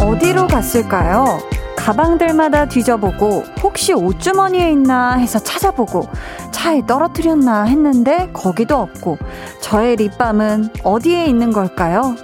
어디로 갔을까요? 가방들마다 뒤져보고 혹시 옷주머니에 있나 해서 찾아보고 차에 떨어뜨렸나 했는데 거기도 없고 저의 립밤은 어디에 있는 걸까요?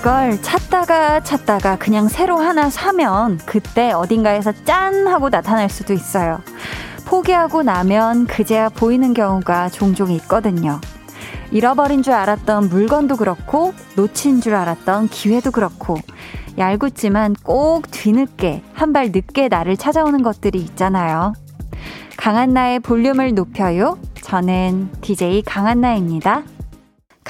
이걸 찾다가 찾다가 그냥 새로 하나 사면 그때 어딘가에서 짠 하고 나타날 수도 있어요. 포기하고 나면 그제야 보이는 경우가 종종 있거든요. 잃어버린 줄 알았던 물건도 그렇고 놓친 줄 알았던 기회도 그렇고 얄궂지만 꼭 뒤늦게 한 발 늦게 나를 찾아오는 것들이 있잖아요. 강한나의 볼륨을 높여요. 저는 DJ 강한나입니다.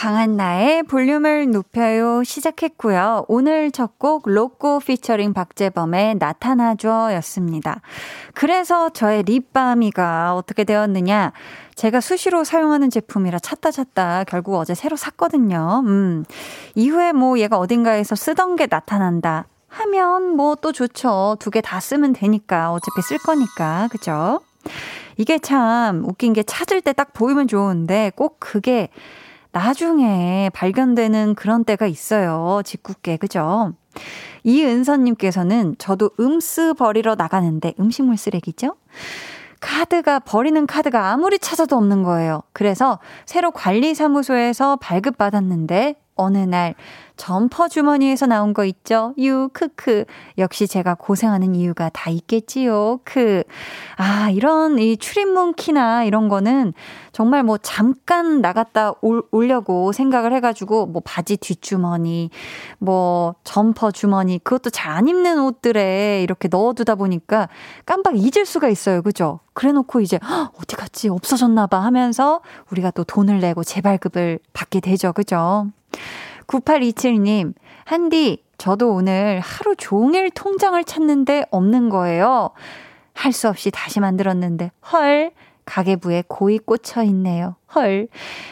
강한 나의 볼륨을 높여요 시작했고요. 오늘 첫 곡 로꼬 피처링 박재범의 나타나줘 였습니다. 그래서 저의 립밤이가 어떻게 되었느냐. 제가 수시로 사용하는 제품이라 찾다 찾다 결국 어제 새로 샀거든요. 음. 이후에 뭐 얘가 어딘가에서 쓰던 게 나타난다. 하면 뭐 또 좋죠. 두 개 다 쓰면 되니까. 어차피 쓸 거니까. 그죠? 이게 참 웃긴 게 찾을 때 딱 보이면 좋은데 꼭 그게 나중에 발견되는 그런 때가 있어요. 짓궂게, 그죠? 이은서님께서는 저도 음스 버리러 나가는데 음식물 쓰레기죠? 카드가, 버리는 카드가 아무리 찾아도 없는 거예요. 그래서 새로 관리사무소에서 발급받았는데 어느 날 점퍼 주머니에서 나온 거 있죠? 유, 크크. 역시 제가 고생하는 이유가 다 있겠지요. 크. 아, 이런 이 출입문 키나 이런 거는 정말 뭐 잠깐 나갔다 올, 오려고 생각을 해가지고 뭐 바지 뒷주머니, 뭐 점퍼 주머니, 그것도 잘 안 입는 옷들에 이렇게 넣어두다 보니까 깜빡 잊을 수가 있어요. 그죠? 그래 놓고 이제, 어디 갔지? 없어졌나봐 하면서 우리가 또 돈을 내고 재발급을 받게 되죠. 그죠? 9827님, 한디, 저도 오늘 하루 종일 통장을 찾는데 없는 거예요. 할 수 없이 다시 만들었는데, 헐, 가계부에 고이 꽂혀 있네요. 헐,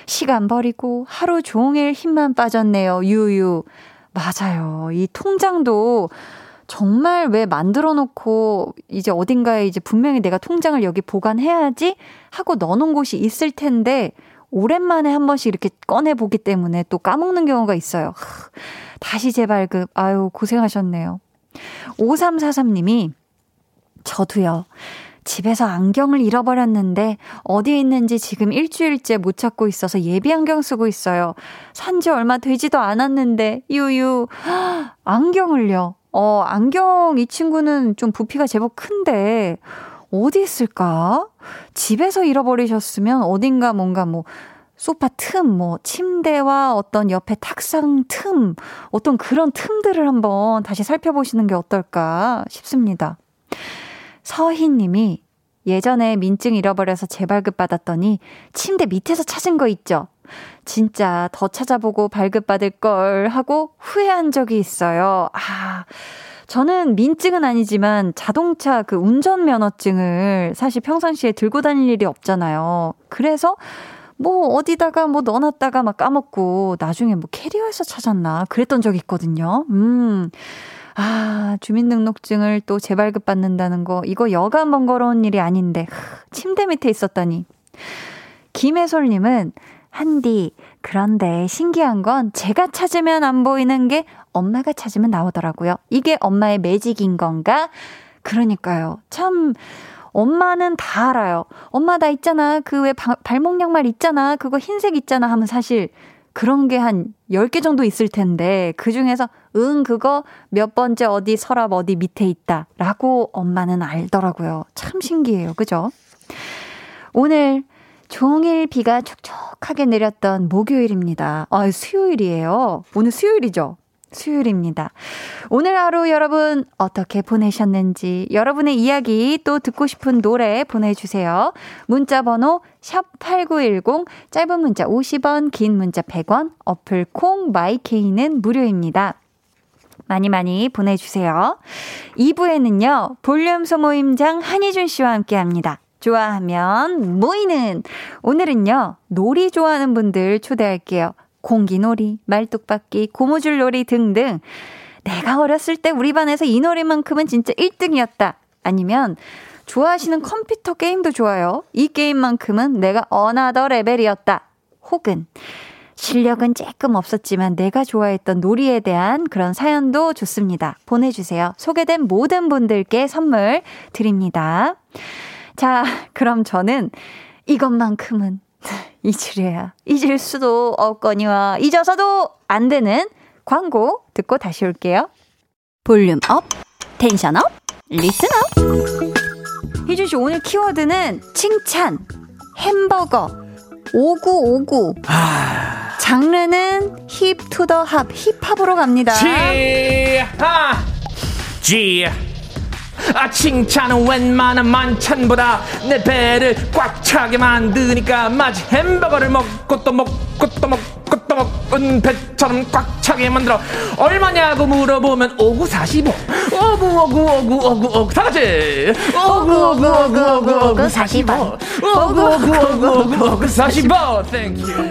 시간 버리고 하루 종일 힘만 빠졌네요. 유유. 맞아요. 이 통장도 정말 왜 만들어 놓고 이제 어딘가에 이제 분명히 내가 통장을 여기 보관해야지 하고 넣어 놓은 곳이 있을 텐데 오랜만에 한 번씩 이렇게 꺼내보기 때문에 또 까먹는 경우가 있어요. 다시 재발급. 아유, 고생하셨네요. 5343님이 저도요. 집에서 안경을 잃어버렸는데 어디에 있는지 지금 일주일째 못 찾고 있어서 예비 안경 쓰고 있어요. 산 지 얼마 되지도 않았는데 유유 안경을요. 어 안경 이 친구는 좀 부피가 제법 큰데 어디 있을까? 집에서 잃어버리셨으면 어딘가 뭔가 뭐 소파 틈, 뭐 침대와 어떤 옆에 탁상 틈, 어떤 그런 틈들을 한번 다시 살펴보시는 게 어떨까 싶습니다. 서희 님이 예전에 민증 잃어버려서 재발급 받았더니 침대 밑에서 찾은 거 있죠? 진짜 더 찾아보고 발급받을 걸 하고 후회한 적이 있어요. 아, 저는 민증은 아니지만 자동차 그 운전면허증을 사실 평상시에 들고 다닐 일이 없잖아요. 그래서 뭐 어디다가 뭐 넣어놨다가 막 까먹고 나중에 뭐 캐리어에서 찾았나 그랬던 적이 있거든요. 음. 아, 주민등록증을 또 재발급 받는다는 거, 이거 여간 번거로운 일이 아닌데, 침대 밑에 있었다니. 김혜솔님은, 한디, 그런데 신기한 건 제가 찾으면 안 보이는 게 엄마가 찾으면 나오더라고요. 이게 엄마의 매직인 건가? 그러니까요. 참, 엄마는 다 알아요. 엄마 나 있잖아. 그 왜 발목 양말 있잖아. 그거 흰색 있잖아. 하면 사실 그런 게 한 10개 정도 있을 텐데 그 중에서 응 그거 몇 번째 어디 서랍 어디 밑에 있다. 라고 엄마는 알더라고요. 참 신기해요. 그죠? 오늘 종일 비가 촉촉하게 내렸던 목요일입니다. 아, 수요일이에요. 오늘 수요일이죠? 수요일입니다. 오늘 하루 여러분 어떻게 보내셨는지 여러분의 이야기 또 듣고 싶은 노래 보내주세요. 문자 번호 샵8910 짧은 문자 50원 긴 문자 100원 어플 콩 마이케이는 무료입니다. 많이 많이 보내주세요. 2부에는요, 볼륨 소모임장 한희준 씨와 함께 합니다. 좋아하면 모이는 오늘은요 놀이 좋아하는 분들 초대할게요. 공기놀이, 말뚝박기, 고무줄놀이 등등. 내가 어렸을 때 우리 반에서 이 놀이만큼은 진짜 1등이었다. 아니면 좋아하시는 컴퓨터 게임도 좋아요. 이 게임만큼은 내가 another level이었다. 혹은 실력은 조금 없었지만 내가 좋아했던 놀이에 대한 그런 사연도 좋습니다. 보내주세요. 소개된 모든 분들께 선물 드립니다. 자, 그럼 저는 이것만큼은 잊으려야 잊을 수도 없거니와 잊어서도 안 되는 광고 듣고 다시 올게요. volume up, tension up, listen up. 희준 씨 오늘 키워드는 칭찬, 햄버거, 오구오구. 아... 장르는 hip to the hop, 힙합으로 갑니다. 지하, 지. 아 칭찬은 웬만한 만찬보다 내 배를 꽉 차게 만드니까 마치 햄버거를 먹고 또 먹고 또 먹고 또 먹은 배처럼 꽉 차게 만들어. 얼마냐고 물어보면 오구 사십오. 오구 오구 오구 오구 오구. 다같이. 오구 오구 오구 오구 오구 사십오. 오구 오구 오구 오구 오구 사십오. thank you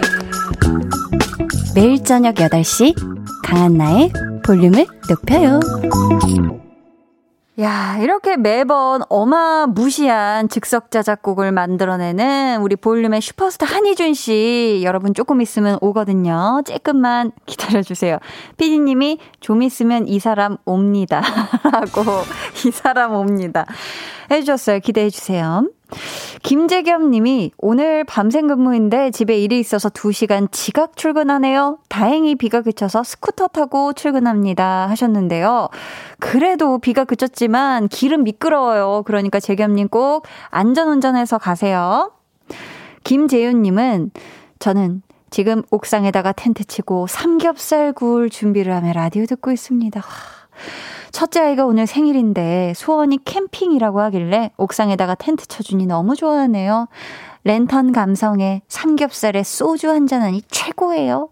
매일 저녁 8시 강한나의 볼륨을 높여요 야, 이렇게 매번 어마무시한 즉석자 작곡을 만들어내는 우리 볼륨의 슈퍼스타 한희준 씨. 여러분 조금 있으면 오거든요. 조금만 기다려주세요. 피디님이 좀 있으면 이 사람 옵니다. 라고, 이 사람 옵니다. 해주셨어요. 기대해주세요. 김재겸 님이 오늘 밤샘 근무인데 집에 일이 있어서 2시간 지각 출근하네요. 다행히 비가 그쳐서 스쿠터 타고 출근합니다. 하셨는데요. 그래도 비가 그쳤지만 길은 미끄러워요. 그러니까 재겸 님 꼭 안전 운전해서 가세요. 김재윤 님은 저는 지금 옥상에다가 텐트 치고 삼겹살 구울 준비를 하며 라디오 듣고 있습니다. 첫째 아이가 오늘 생일인데 소원이 캠핑이라고 하길래 옥상에다가 텐트 쳐주니 너무 좋아하네요. 랜턴 감성에 삼겹살에 소주 한잔하니 최고예요.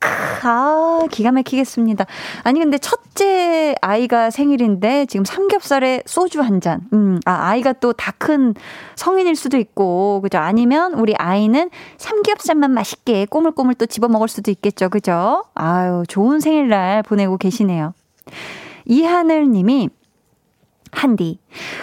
크, 아, 기가 막히겠습니다. 아니, 근데 첫째 아이가 생일인데 지금 삼겹살에 소주 한 잔. 음, 아, 아이가 또 다 큰 성인일 수도 있고, 그죠? 아니면 우리 아이는 삼겹살만 맛있게 꼬물꼬물 또 집어 먹을 수도 있겠죠. 그죠? 아유, 좋은 생일날 보내고 계시네요. 이하늘 님이 한디.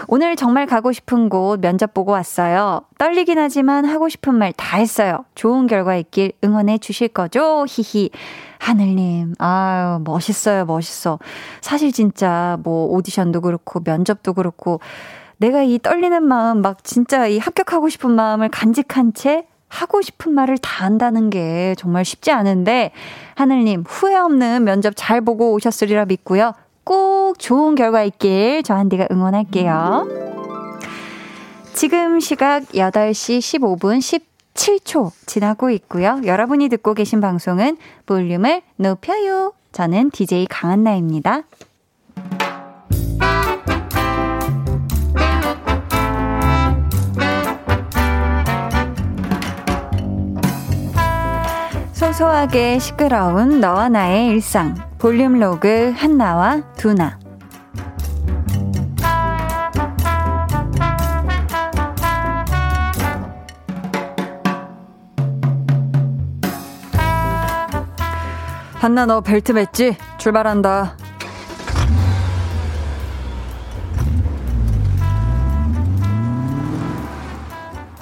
오늘 정말 가고 싶은 곳 면접 보고 왔어요. 떨리긴 하지만 하고 싶은 말 다 했어요. 좋은 결과 있길 응원해 주실 거죠? 히히. 하늘님, 아유, 멋있어요, 멋있어. 사실 진짜 뭐 오디션도 그렇고 면접도 그렇고 내가 이 떨리는 마음, 막 진짜 이 합격하고 싶은 마음을 간직한 채 하고 싶은 말을 다 한다는 게 정말 쉽지 않은데, 하늘님, 후회 없는 면접 잘 보고 오셨으리라 믿고요. 꼭 좋은 결과 있길 저 한디가 응원할게요. 지금 시각 8시 15분 17초 지나고 있고요. 여러분이 듣고 계신 방송은 볼륨을 높여요. 저는 DJ 강한나입니다. 소소하게 시끄러운 너와 나의 일상. 볼륨 로그 한나와 두나. 한나 너 벨트 맸지? 출발한다.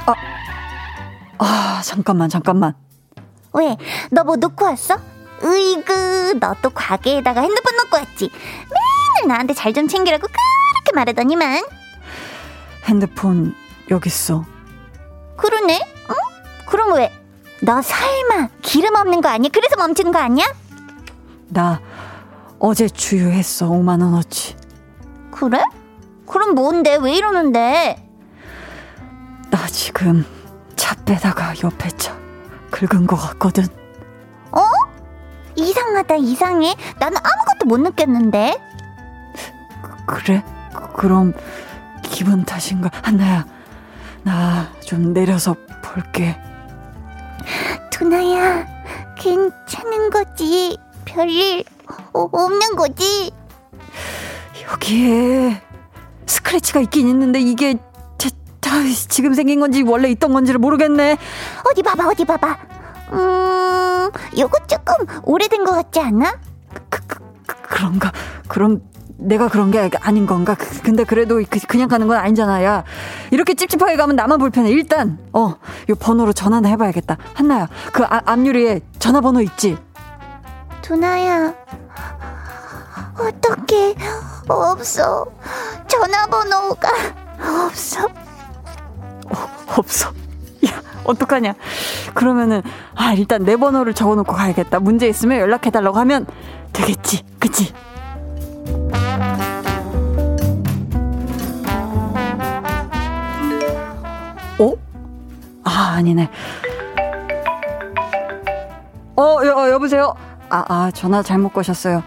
아, 아, 잠깐만, 잠깐만. 왜? 너 뭐 놓고 왔어? 으이그, 너또 가게에다가 핸드폰 놓고 왔지? 맨날 나한테 잘 좀 챙기라고 그렇게 말하더니만. 핸드폰 여기 있어. 그러네? 응? 그럼 왜? 너 설마 기름 없는 거 아니야? 그래서 멈춘 거 아니야? 나 어제 주유했어. 5만 원어치. 그래? 그럼 뭔데? 왜 이러는데? 나 지금 차 빼다가 옆에 차 긁은 거 같거든. 어? 이상하다, 이상해. 나는 아무것도 못 느꼈는데. 그래? 그럼 기분 탓인가? 한나야, 나 좀 내려서 볼게. 두나야, 괜찮은 거지? 별일 없는 거지? 여기에 스크래치가 있긴 있는데 이게 제, 지금 생긴 건지 원래 있던 건지를 모르겠네. 어디 봐봐, 어디 봐봐. 음, 요거 조금 오래된 것 같지 않아? 그, 그, 그, 그런가? 그럼 내가 그런 게 아닌 건가? 그, 근데 그래도 그, 냥 가는 건 아니잖아. 야, 이렇게 찝찝하게 가면 나만 불편해. 일단, 어, 요 번호로 전화나 해봐야겠다. 한나야, 그 아, 앞유리에 전화번호 있지? 두나야, 어떻게 없어? 전화번호가 없어. 어, 없어. 야, 어떡하냐. 그러면은, 아, 일단 내 번호를 적어놓고 가야겠다. 문제 있으면 연락해달라고 하면 되겠지. 그치? 어? 아, 아니네. 어, 여, 어, 여보세요? 아, 아, 전화 잘못 거셨어요.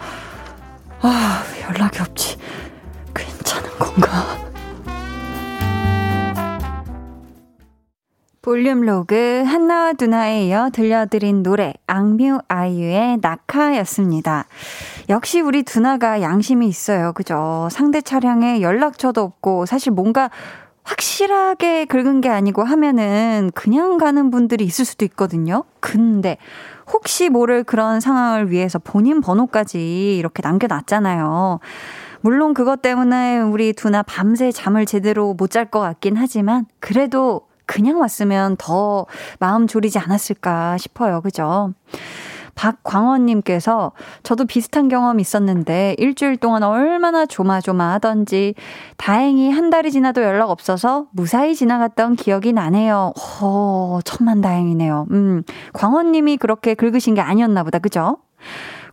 아, 연락이 없지. 괜찮은 건가? 볼륨 로그 한나와 두나에 이어 들려드린 노래 악뮤 아이유의 낙하였습니다. 역시 우리 두나가 양심이 있어요. 그죠? 상대 차량에 연락처도 없고 사실 뭔가 확실하게 긁은 게 아니고 하면은 그냥 가는 분들이 있을 수도 있거든요. 근데 혹시 모를 그런 상황을 위해서 본인 번호까지 이렇게 남겨놨잖아요. 물론 그것 때문에 우리 두나 밤새 잠을 제대로 못 잘 것 같긴 하지만 그래도 그냥 왔으면 더 마음 졸이지 않았을까 싶어요. 그죠? 박광원님께서 저도 비슷한 경험 있었는데 일주일 동안 얼마나 조마조마하던지 다행히 한 달이 지나도 연락 없어서 무사히 지나갔던 기억이 나네요. 허, 천만 다행이네요. 음, 광원님이 그렇게 긁으신 게 아니었나 보다. 그죠?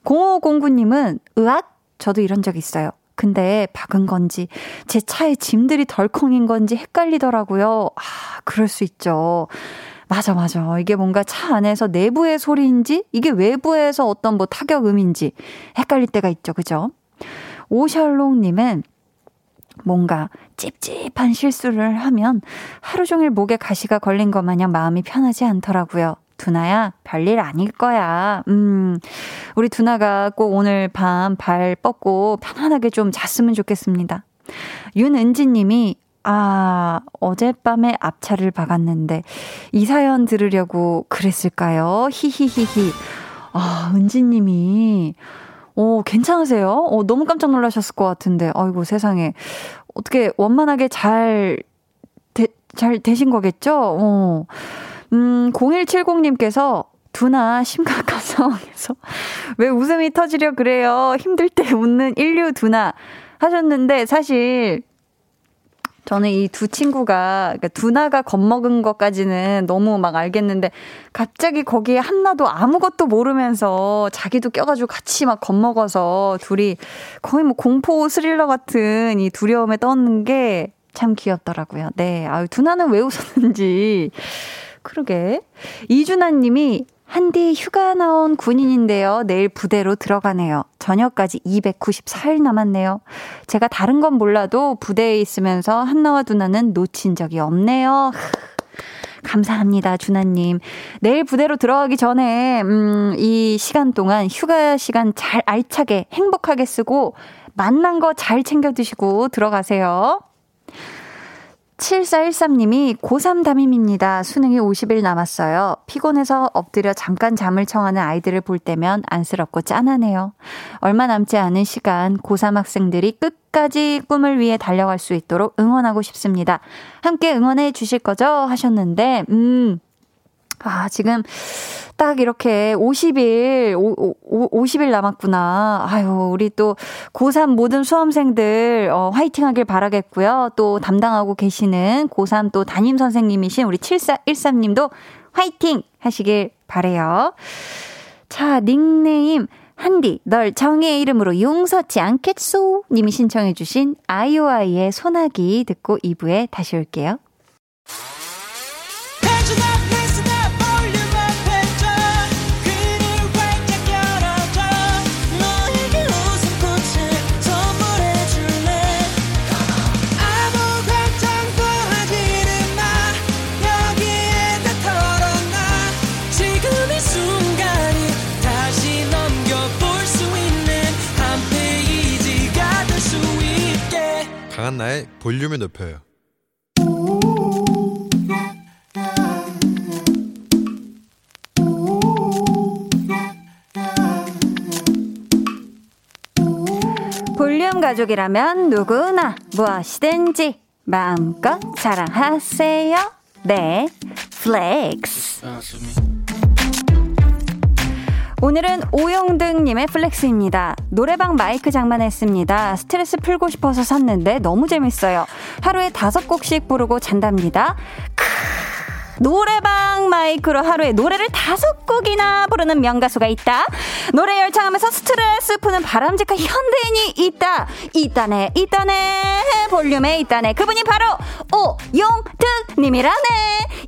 0509님은 의학? 저도 이런 적 있어요. 근데 박은 건지 제 차에 짐들이 덜컹인 건지 헷갈리더라고요. 아, 그럴 수 있죠. 맞아, 맞아. 이게 뭔가 차 안에서 내부의 소리인지, 이게 외부에서 어떤 뭐 타격음인지 헷갈릴 때가 있죠. 그죠? 오셜롱님은 뭔가 찝찝한 실수를 하면 하루 종일 목에 가시가 걸린 것 마냥 마음이 편하지 않더라고요. 두나야, 별일 아닐 거야. 음, 우리 두나가 꼭 오늘 밤 발 뻗고 편안하게 좀 잤으면 좋겠습니다. 윤은지 님이 아, 어젯밤에 앞차를 박았는데 이 사연 들으려고 그랬을까요? 히히히히. 아, 은지 님이 오, 괜찮으세요? 어, 너무 깜짝 놀라셨을 것 같은데. 아이고, 세상에. 어떻게 원만하게 잘, 되, 잘 되신 거겠죠? 어. 음, 0170님께서 두나 심각한 상황에서 왜 웃음이 터지려 그래요? 힘들 때 웃는 인류 두나 하셨는데 사실 저는 이 두 친구가 그러니까 두나가 겁먹은 것까지는 너무 막 알겠는데 갑자기 거기에 한나도 아무것도 모르면서 자기도 껴가지고 같이 막 겁먹어서 둘이 거의 뭐 공포 스릴러 같은 이 두려움에 떠는 게 참 귀엽더라고요. 네, 아유 두나는 왜 웃었는지 그러게 이준아님이 한디 휴가 나온 군인인데요. 내일 부대로 들어가네요. 저녁까지 294일 남았네요. 제가 다른 건 몰라도 부대에 있으면서 한나와 두나는 놓친 적이 없네요. 감사합니다, 준하님. 내일 부대로 들어가기 전에, 음, 이 시간 동안 휴가 시간 잘 알차게 행복하게 쓰고 만난 거 잘 챙겨 드시고 들어가세요. 7413님이 고3 담임입니다. 수능이 50일 남았어요. 피곤해서 엎드려 잠깐 잠을 청하는 아이들을 볼 때면 안쓰럽고 짠하네요. 얼마 남지 않은 시간 고3 학생들이 끝까지 꿈을 위해 달려갈 수 있도록 응원하고 싶습니다. 함께 응원해 주실 거죠? 하셨는데, 음, 아, 지금 딱 이렇게 50일, 오, 오, 50일 남았구나. 아유, 우리 또 고3 모든 수험생들, 어, 화이팅 하길 바라겠고요. 또 담당하고 계시는 고3 또 담임 선생님이신 우리 7413님도 화이팅 하시길 바래요. 자, 닉네임. 한디, 널 정의의 이름으로 용서치 않겠소? 님이 신청해주신 아이오아이의 소나기 듣고 2부에 다시 올게요. 강한나의 볼륨을 높여요. 볼륨 가족이라면 누구나 무엇이든지 마음껏 자랑하세요. 네, flex. 오늘은 오영등님의 flex입니다. 노래방 마이크 장만했습니다. 스트레스 풀고 싶어서 샀는데 너무 재밌어요. 하루에 다섯 곡씩 부르고 잔답니다. 크 노래방 마이크로 하루에 노래를 다섯 곡이나 부르는 명가수가 있다. 노래 열창하면서 스트레스 푸는 바람직한 현대인이 있다. 있다네, 있다네. 볼륨에 있다네. 그분이 바로 오용특님이라네.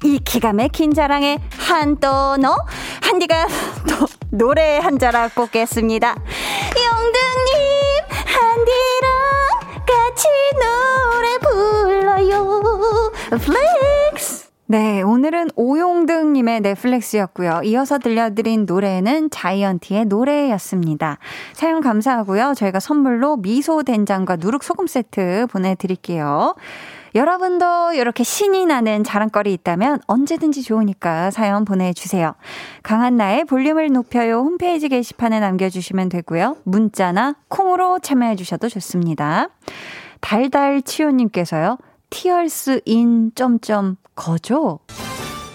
이 기가 막힌 자랑에 한또너 한디가 또 노래 한 자락 뽑겠습니다. 용득님 한디랑 같이 노래 불러요. Flex. 네, 오늘은 오용등님의 flex였고요. 이어서 들려드린 노래는 자이언티의 노래였습니다. 사연 감사하고요. 저희가 선물로 미소 된장과 누룩 소금 세트 보내드릴게요. 여러분도 이렇게 신이 나는 자랑거리 있다면 언제든지 좋으니까 사연 보내주세요. 강한나의 볼륨을 높여요 홈페이지 게시판에 남겨주시면 되고요. 문자나 콩으로 참여해주셔도 좋습니다. 달달치요님께서요. Tears인 점 점 거죠?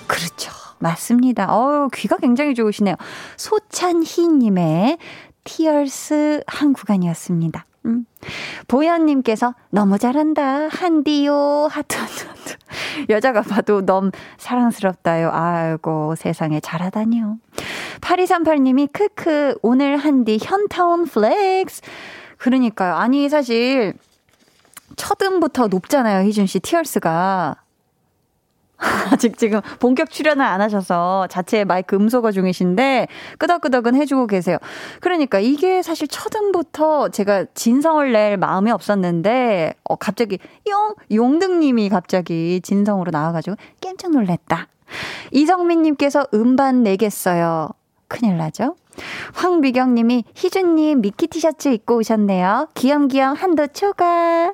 그렇죠. 맞습니다. 어우, 귀가 굉장히 좋으시네요. 소찬휘님의 Tears 한 구간이었습니다. 음. 보현님께서 너무 잘한다. 한디요. 하트, 하트, 하트. 여자가 봐도 너무 사랑스럽다요. 아이고, 세상에 잘하다니요. 8238님이 크크, 오늘 한디 현타 온 flex. 그러니까요. 아니, 사실, 첫 음부터 높잖아요, 희준 씨. Tears가. 아직 지금 본격 출연을 안 하셔서 자체 마이크 음소거 중이신데 끄덕끄덕은 해주고 계세요. 그러니까 이게 사실 첫음부터 제가 진성을 낼 마음이 없었는데 어 갑자기 용 용등님이 갑자기 진성으로 나와가지고 깜짝 놀랐다. 이성민님께서 음반 내겠어요. 큰일 나죠? 황미경님이 희준님 미키 티셔츠 입고 오셨네요. 귀염귀염 한도 초과.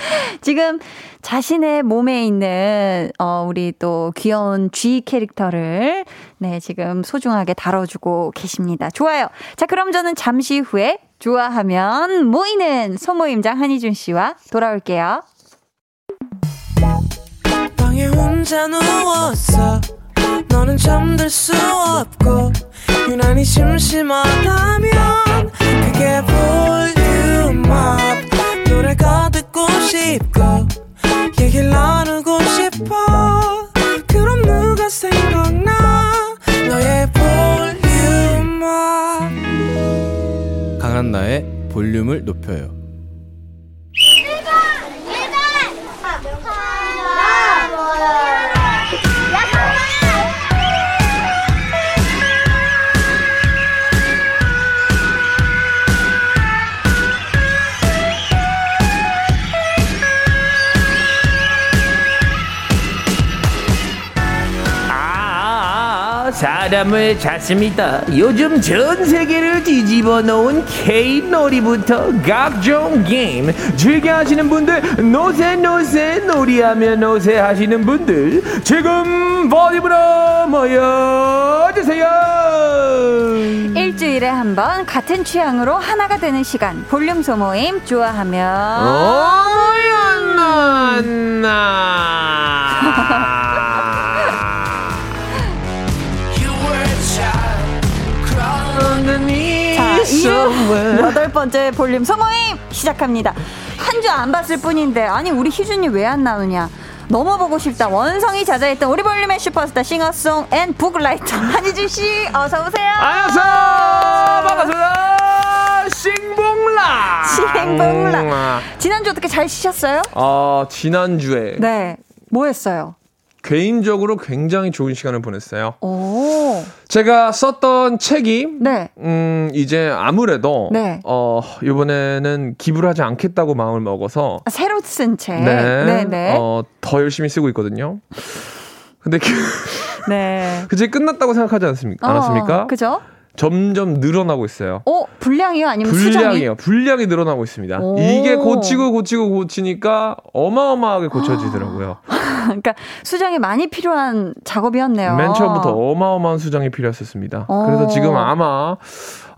지금 자신의 몸에 있는 어 우리 또 귀여운 G 캐릭터를 네, 지금 소중하게 다뤄주고 계십니다. 좋아요. 자, 그럼 저는 잠시 후에 좋아하면 모이는 소모임장 한희준 씨와 돌아올게요. 너는 잠들 수 없고 유난히 심심하다면 그게 볼륨업 노래가 듣고 싶고 얘기를 나누고 싶어. 그럼 누가 생각나? 너의 볼륨을 강한나의 볼륨을 높여요 사람을 찾습니다. 요즘 전 세계를 뒤집어 놓은 K 놀이부터 각종 게임 즐겨 하시는 분들 노세 노세 놀이하며 노세 하시는 분들 지금 버디으로 모여주세요. 일주일에 한 번 같은 취향으로 하나가 되는 시간 볼륨 소모임 좋아하면 어연나 자, 이유 여덟 번째 볼륨 소모임 시작합니다. 한 주 안 봤을 뿐인데 아니 우리 희준이 왜 안 나오냐? 너무 보고 싶다. 원성이 자자했던 우리 볼륨의 슈퍼스타 singer song and book writer 한희준 씨 어서 오세요. 안녕하세요. 반갑습니다. 싱봉라. 싱봉라. 지난주 어떻게 잘 쉬셨어요? 어, 지난주에 네. 뭐 했어요? 개인적으로 굉장히 좋은 시간을 보냈어요. 오. 제가 썼던 책이 네. 음, 이제 아무래도 네. 어, 이번에는 기부를 하지 않겠다고 마음을 먹어서 아, 새로 쓴 책. 네. 네, 네. 어, 더 열심히 쓰고 있거든요. 근데 그, 네. 그제 끝났다고 생각하지 않습니까? 않았습니까? 어, 그죠? 점점 늘어나고 있어요. 어, 분량이요? 아니면 분량이요. 분량이 늘어나고 있습니다. 오. 이게 고치고 고치고 고치니까 어마어마하게 고쳐지더라고요. 그러니까 수정이 많이 필요한 작업이었네요. 맨 처음부터 어마어마한 수정이 필요했었습니다. 어. 그래서 지금 아마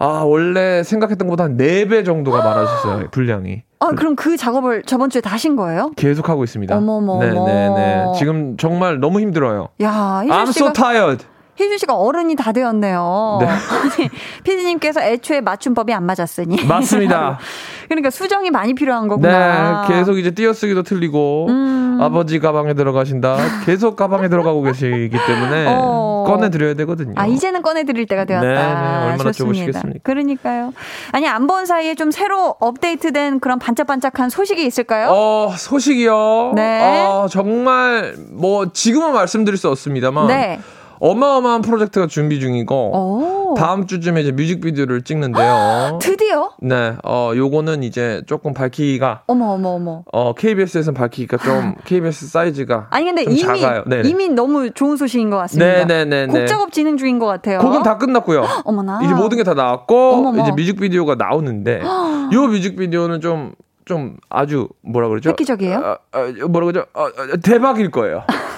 아 원래 생각했던 것보다 한 4배 정도가 많아졌어요. 분량이. 아, 그럼 그 작업을 저번 주에 다 하신 거예요? 계속 하고 있습니다. 어머머머. 네네네. 지금 정말 너무 힘들어요. 야, I'm so tired. 희준 씨가 어른이 다 되었네요. 네. 아니, 피디님께서 애초에 맞춤법이 안 맞았으니. 맞습니다. 그러니까 수정이 많이 필요한 거구나. 네, 계속 이제 띄어쓰기도 틀리고 음. 아버지 가방에 들어가신다. 계속 가방에 들어가고 계시기 때문에 어. 꺼내 드려야 되거든요. 아, 이제는 꺼내 드릴 때가 되었다. 네, 네, 얼마나. 좋으시겠습니까? 그러니까요. 아니, 안 본 사이에 좀 새로 업데이트된 그런 반짝반짝한 소식이 있을까요? 어, 소식이요. 네. 어, 정말 뭐 지금은 말씀드릴 수 없습니다만 네. 어마어마한 프로젝트가 준비 중이고 오. 다음 주쯤에 이제 뮤직비디오를 찍는데요. 드디어? 네, 어, 요거는 이제 조금 밝히기가 어머, 어머, 어머. 어, KBS에서는 밝히기가 좀 KBS 사이즈가 아니, 근데 좀 이미, 작아요. 네네. 이미 너무 좋은 소식인 것 같습니다. 네네네네. 곡 작업 진행 중인 것 같아요. 곡은 다 끝났고요. 어머나. 이제 모든 게 다 나왔고 어머머. 이제 뮤직비디오가 나오는데 요 뮤직비디오는 좀좀 아주 뭐라 그러죠? 획기적이에요? 어, 어, 뭐라 그러죠? 어, 어, 대박일 거예요.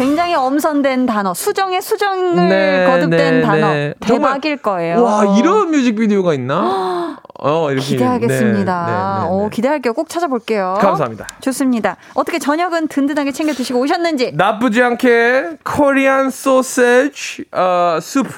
굉장히 엄선된 단어, 수정의 수정을 네, 거듭된 네, 단어. 네. 대박일 거예요. 와 이런 뮤직비디오가 있나? 어 이렇게 기대하겠습니다. 네, 네, 네, 네. 오, 기대할게요. 꼭 찾아볼게요. 감사합니다. 좋습니다. 어떻게 저녁은 든든하게 챙겨 드시고 오셨는지 나쁘지 않게 코리안 소세지 어, 수프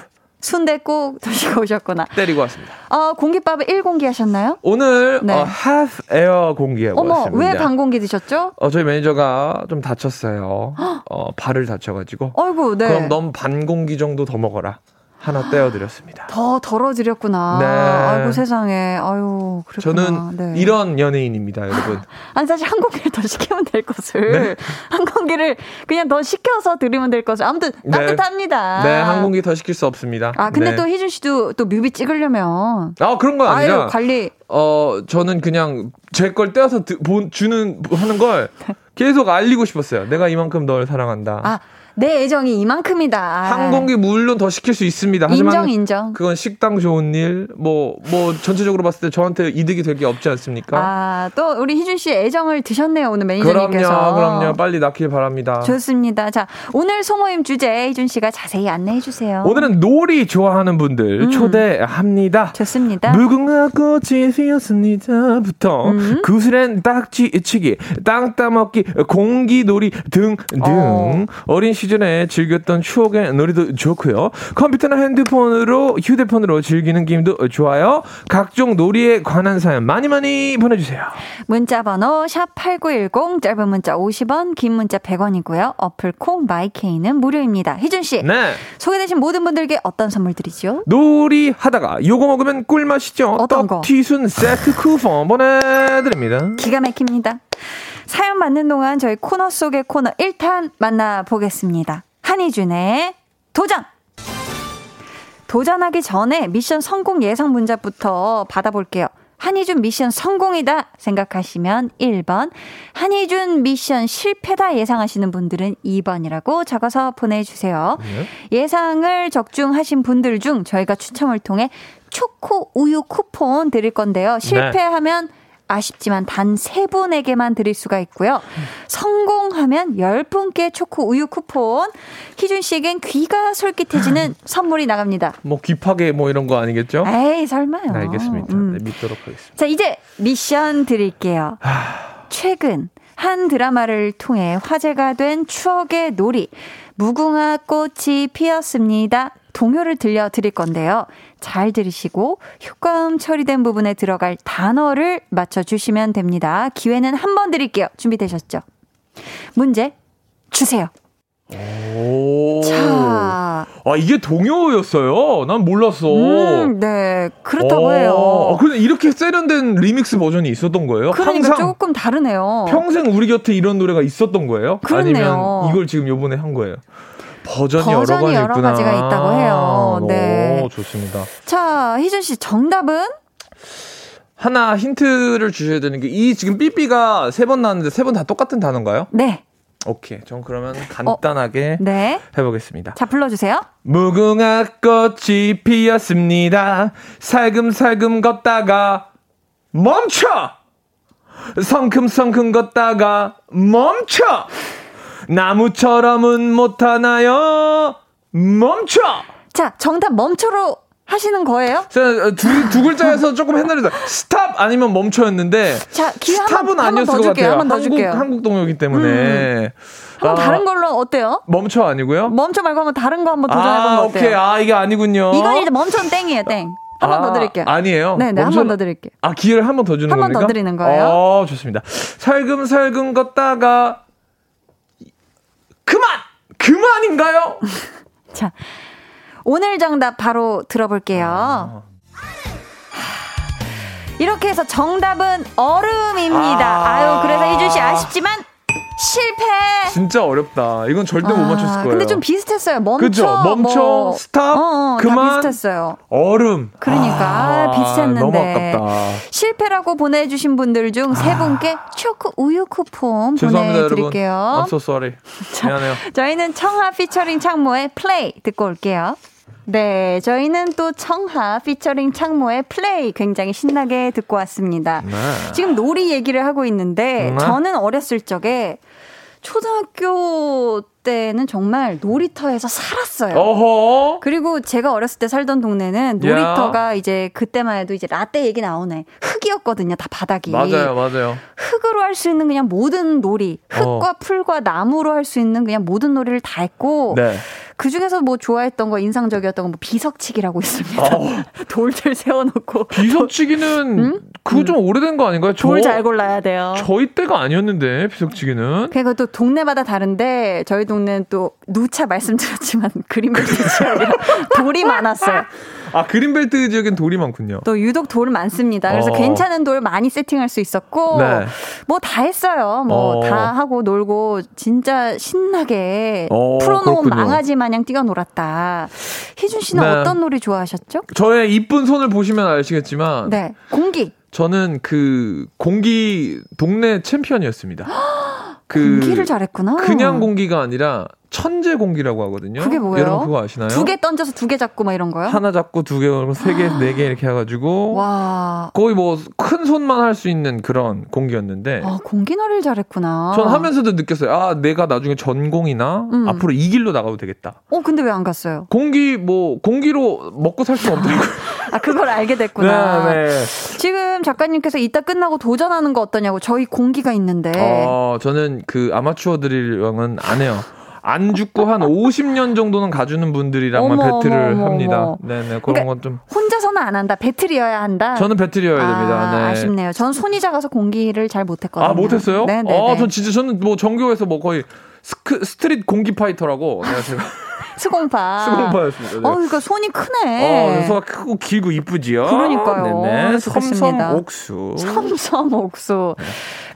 순대 꼭 드시고 오셨구나. 때리고 왔습니다. 어, 공깃밥을 1공기 하셨나요? 오늘 네. 어, half air 공기하고 어머, 왔습니다. 왜 반공기 드셨죠? 어, 저희 매니저가 좀 다쳤어요. 어, 발을 다쳐가지고. 어이구, 네. 그럼 넌 반 공기 정도 더 먹어라. 하나 떼어드렸습니다. 더 덜어드렸구나. 네. 아이고 세상에. 아유, 그렇구나. 저는 네. 이런 연예인입니다, 여러분. 아니 사실 한 공기를 더 시키면 될 것을 네. 한 공기를 그냥 더 시켜서 드리면 될 것을 아무튼 네. 따뜻합니다. 네, 한 공기 더 시킬 수 없습니다. 아 근데 네. 또 희준 씨도 또 뮤비 찍으려면 아, 그런 건 아니라. 아유 관리 어, 저는 그냥 제 걸 떼어서 드- 본- 주는, 하는 걸 계속 알리고 싶었어요. 내가 이만큼 널 사랑한다. 아 내 애정이 이만큼이다. 한 공기 물론 더 시킬 수 있습니다. 하지만 인정 인정. 그건 식당 좋은 일, 뭐, 뭐, 전체적으로 봤을 때 저한테 이득이 될 게 없지 않습니까? 아 또 우리 희준 씨 애정을 드셨네요 오늘 그럼요, 매니저님께서. 그럼요. 빨리 낳길 바랍니다. 좋습니다. 자 오늘 소모임 주제 희준 씨가 자세히 안내해 주세요. 오늘은 놀이 좋아하는 분들 음. 초대합니다. 좋습니다. 무궁화 꽃이 피었습니다부터 음. 구슬엔 딱지 치기, 땅 따먹기, 공기 놀이 등등 어. 어린 시 절에 즐겼던 추억의 놀이도 좋고요. 컴퓨터나 핸드폰으로 휴대폰으로 즐기는 게임도 좋아요. 각종 놀이에 관한 사연 많이 많이 보내주세요. 문자 번호 샵8910 짧은 문자 50원 긴 문자 100원이고요. 어플 콩 마이케이는 무료입니다. 희준 씨 네. 소개되신 모든 분들께 어떤 선물 드리죠? 놀이 하다가 요거 먹으면 꿀맛이죠. 어떤 거? 떡튀순 세트 쿠폰 보내드립니다. 기가 막힙니다. 사연 받는 동안 저희 코너 속의 코너 1탄 만나보겠습니다. 한희준의 도전! 도전하기 전에 미션 성공 예상 문자부터 받아볼게요. 한희준 미션 성공이다 생각하시면 1번, 한희준 미션 실패다 예상하시는 분들은 2번이라고 적어서 보내주세요. 예 상을 적중하신 분들 중 저희가 추첨을 통해 초코 우유 쿠폰 드릴 건데요. 실패하면 아쉽지만 단 세 분에게만 드릴 수가 있고요. 성공하면 10분께 초코 우유 쿠폰. 희준 씨에겐 귀가 솔깃해지는 선물이 나갑니다. 뭐 귀파게 뭐 이런 거 아니겠죠? 에이, 설마요. 알겠습니다. 음. 네, 믿도록 하겠습니다. 자, 이제 미션 드릴게요. 최근 한 드라마를 통해 화제가 된 추억의 놀이 무궁화 꽃이 피었습니다. 동요를 들려드릴 건데요. 잘 들으시고 효과음 처리된 부분에 들어갈 단어를 맞춰주시면 됩니다. 기회는 한 번 드릴게요. 준비되셨죠? 문제 주세요. 오. 자, 아, 이게 동요였어요? 난 몰랐어. 음, 네, 그렇다고 어, 해요. 근데 이렇게 세련된 리믹스 버전이 있었던 거예요? 그러니까 항상 조금 다르네요. 평생 우리 곁에 이런 노래가 있었던 거예요? 그렇네요. 아니면 이걸 지금 요번에 한 거예요? 버전이, 버전이 여러, 여러 가지. 가지가 있다고 해요. 네. 오, 좋습니다. 자, 희준 씨 정답은 하나 힌트를 주셔야 되는 게 이 지금 삐삐가 세 번 나왔는데 세 번 다 똑같은 단어인가요? 네. 오케이. 전 그러면 간단하게 네. 해보겠습니다. 자, 불러주세요. 무궁화 꽃이 피었습니다. 살금살금 걷다가 멈춰! 성큼성큼 걷다가 멈춰! 나무처럼은 못하나요? 멈춰! 자, 정답 멈춰로 하시는 거예요? 제가 두, 두 글자에서 조금 헷갈리다. 스탑 아니면 멈춰였는데. 자, 기회 한 스탑은 번- 한번 아니었을 더것 줄게요. 같아요. 한번더 한국, 줄게요. 한국 동요이기 때문에. 한번 아, 다른 걸로 어때요? 멈춰 아니고요? 멈춰 말고 한번 다른 거 한번 도전해보면 아, 어때요? 오케이. 아, 이게 아니군요. 이건 이제 멈춰는 땡이에요, 땡. 한번더 아, 드릴게요. 아니에요. 네네, 한 멈춰- 번더 드릴게요. 아, 기회를 한 번 더 주는 한번 겁니까? 더 드리는 거예요. 어, 좋습니다. 살금살금 걷다가 그만! 그만인가요? 자, 오늘 정답 바로 들어볼게요. 아. 이렇게 해서 정답은 얼음입니다. 아. 아. 유 그래서 이준 씨 아쉽지만 실패. 진짜 어렵다. 이건 절대 못 아, 맞췄을 거예요. 근데 좀 비슷했어요. 멈춰, 그죠? 멈춰, 뭐. stop, 어, 어, 다 그만. 비슷했어요. 얼음. 그러니까 아, 비슷했는데. 너무 아깝다. 실패라고 보내주신 분들 중 세 분께 초코 우유 쿠폰 죄송합니다, 여러분. 보내드릴게요. I'm so sorry. 미안해요. 저희는 청하 피처링 창모의 플레이 듣고 올게요. 네, 저희는 또 청하 피처링 창모의 플레이 굉장히 신나게 듣고 왔습니다. 네. 지금 놀이 얘기를 하고 있는데 네. 저는 어렸을 적에 초등학교 때는 정말 놀이터에서 살았어요. 어허. 그리고 제가 어렸을 때 살던 동네는 놀이터가 이제 그때만 해도 이제 라떼 얘기 나오네. 흙이었거든요, 다 바닥이. 맞아요, 맞아요. 흙으로 할 수 있는 그냥 모든 놀이, 흙과 어. 풀과 나무로 할 수 있는 그냥 모든 놀이를 다 했고 네. 그 중에서 뭐 좋아했던 거 인상적이었던 거뭐 비석치기라고 있습니다. 어. 돌들 세워놓고 비석치기는 그거 좀 오래된 거 아닌가요? 저- 돌잘 골라야 돼요. 저희 때가 아니었는데 비석치기는. 그리고 또 동네마다 다른데 저희 동네는 또 누차 말씀드렸지만 그린벨트 지역이라 돌이 많았어요. 아 그린벨트 지역엔 돌이 많군요. 또 유독 돌 많습니다. 그래서 어. 괜찮은 돌 많이 세팅할 수 있었고 네. 뭐다 했어요. 뭐 어. 다 하고 놀고 진짜 신나게 어, 풀어놓은 그렇군요. 망아지 마냥 뛰어놀았다. 희준 씨는 네. 어떤 놀이 좋아하셨죠? 저의 이쁜 손을 보시면 아시겠지만 네, 공기. 저는 그 공기 동네 챔피언이었습니다. 그 공기를 잘했구나. 그냥 공기가 아니라 천재 공기라고 하거든요. 그게 뭐예요? 여러분 그거 아시나요? 두 개 던져서 두 개 잡고 막 이런 거요? 하나 잡고 두 개, 세 개, 네 개 이렇게 해가지고 와. 거의 뭐 큰 손만 할 수 있는 그런 공기였는데 아, 공기놀이를 잘했구나. 전 하면서도 느꼈어요. 아, 내가 나중에 전공이나 음. 앞으로 이 길로 나가도 되겠다. 어, 근데 왜 안 갔어요? 공기 뭐 공기로 먹고 살 수는 없더라고요. 아, 그걸 알게 됐구나. 네, 네. 지금 작가님께서 이따 끝나고 도전하는 거 어떠냐고. 저희 공기가 있는데. 어, 저는 그 아마추어 드릴왕은 안 해요. 안 죽고 한 50년 정도는 가주는 분들이랑만 어머, 배틀을 어머, 합니다. 어머. 네네, 그런 그러니까 건 좀. 혼자서는 안 한다. 배틀이어야 한다. 저는 배틀이어야 됩니다. 아, 네. 아쉽네요. 전 손이 작아서 공기를 잘 못했거든요. 아, 못했어요? 네네. 아, 전 진짜 저는 뭐 전교에서 뭐 거의 스크, street 공기 fighter라고. 내가 제가 스공파. 스공파였습니다. 네. 어, 그러니까 손이 크네. 어, 소가 크고 길고 이쁘지요. 그러니까요. 네네. 좋겠습니다. 섬섬 옥수. 섬섬 옥수.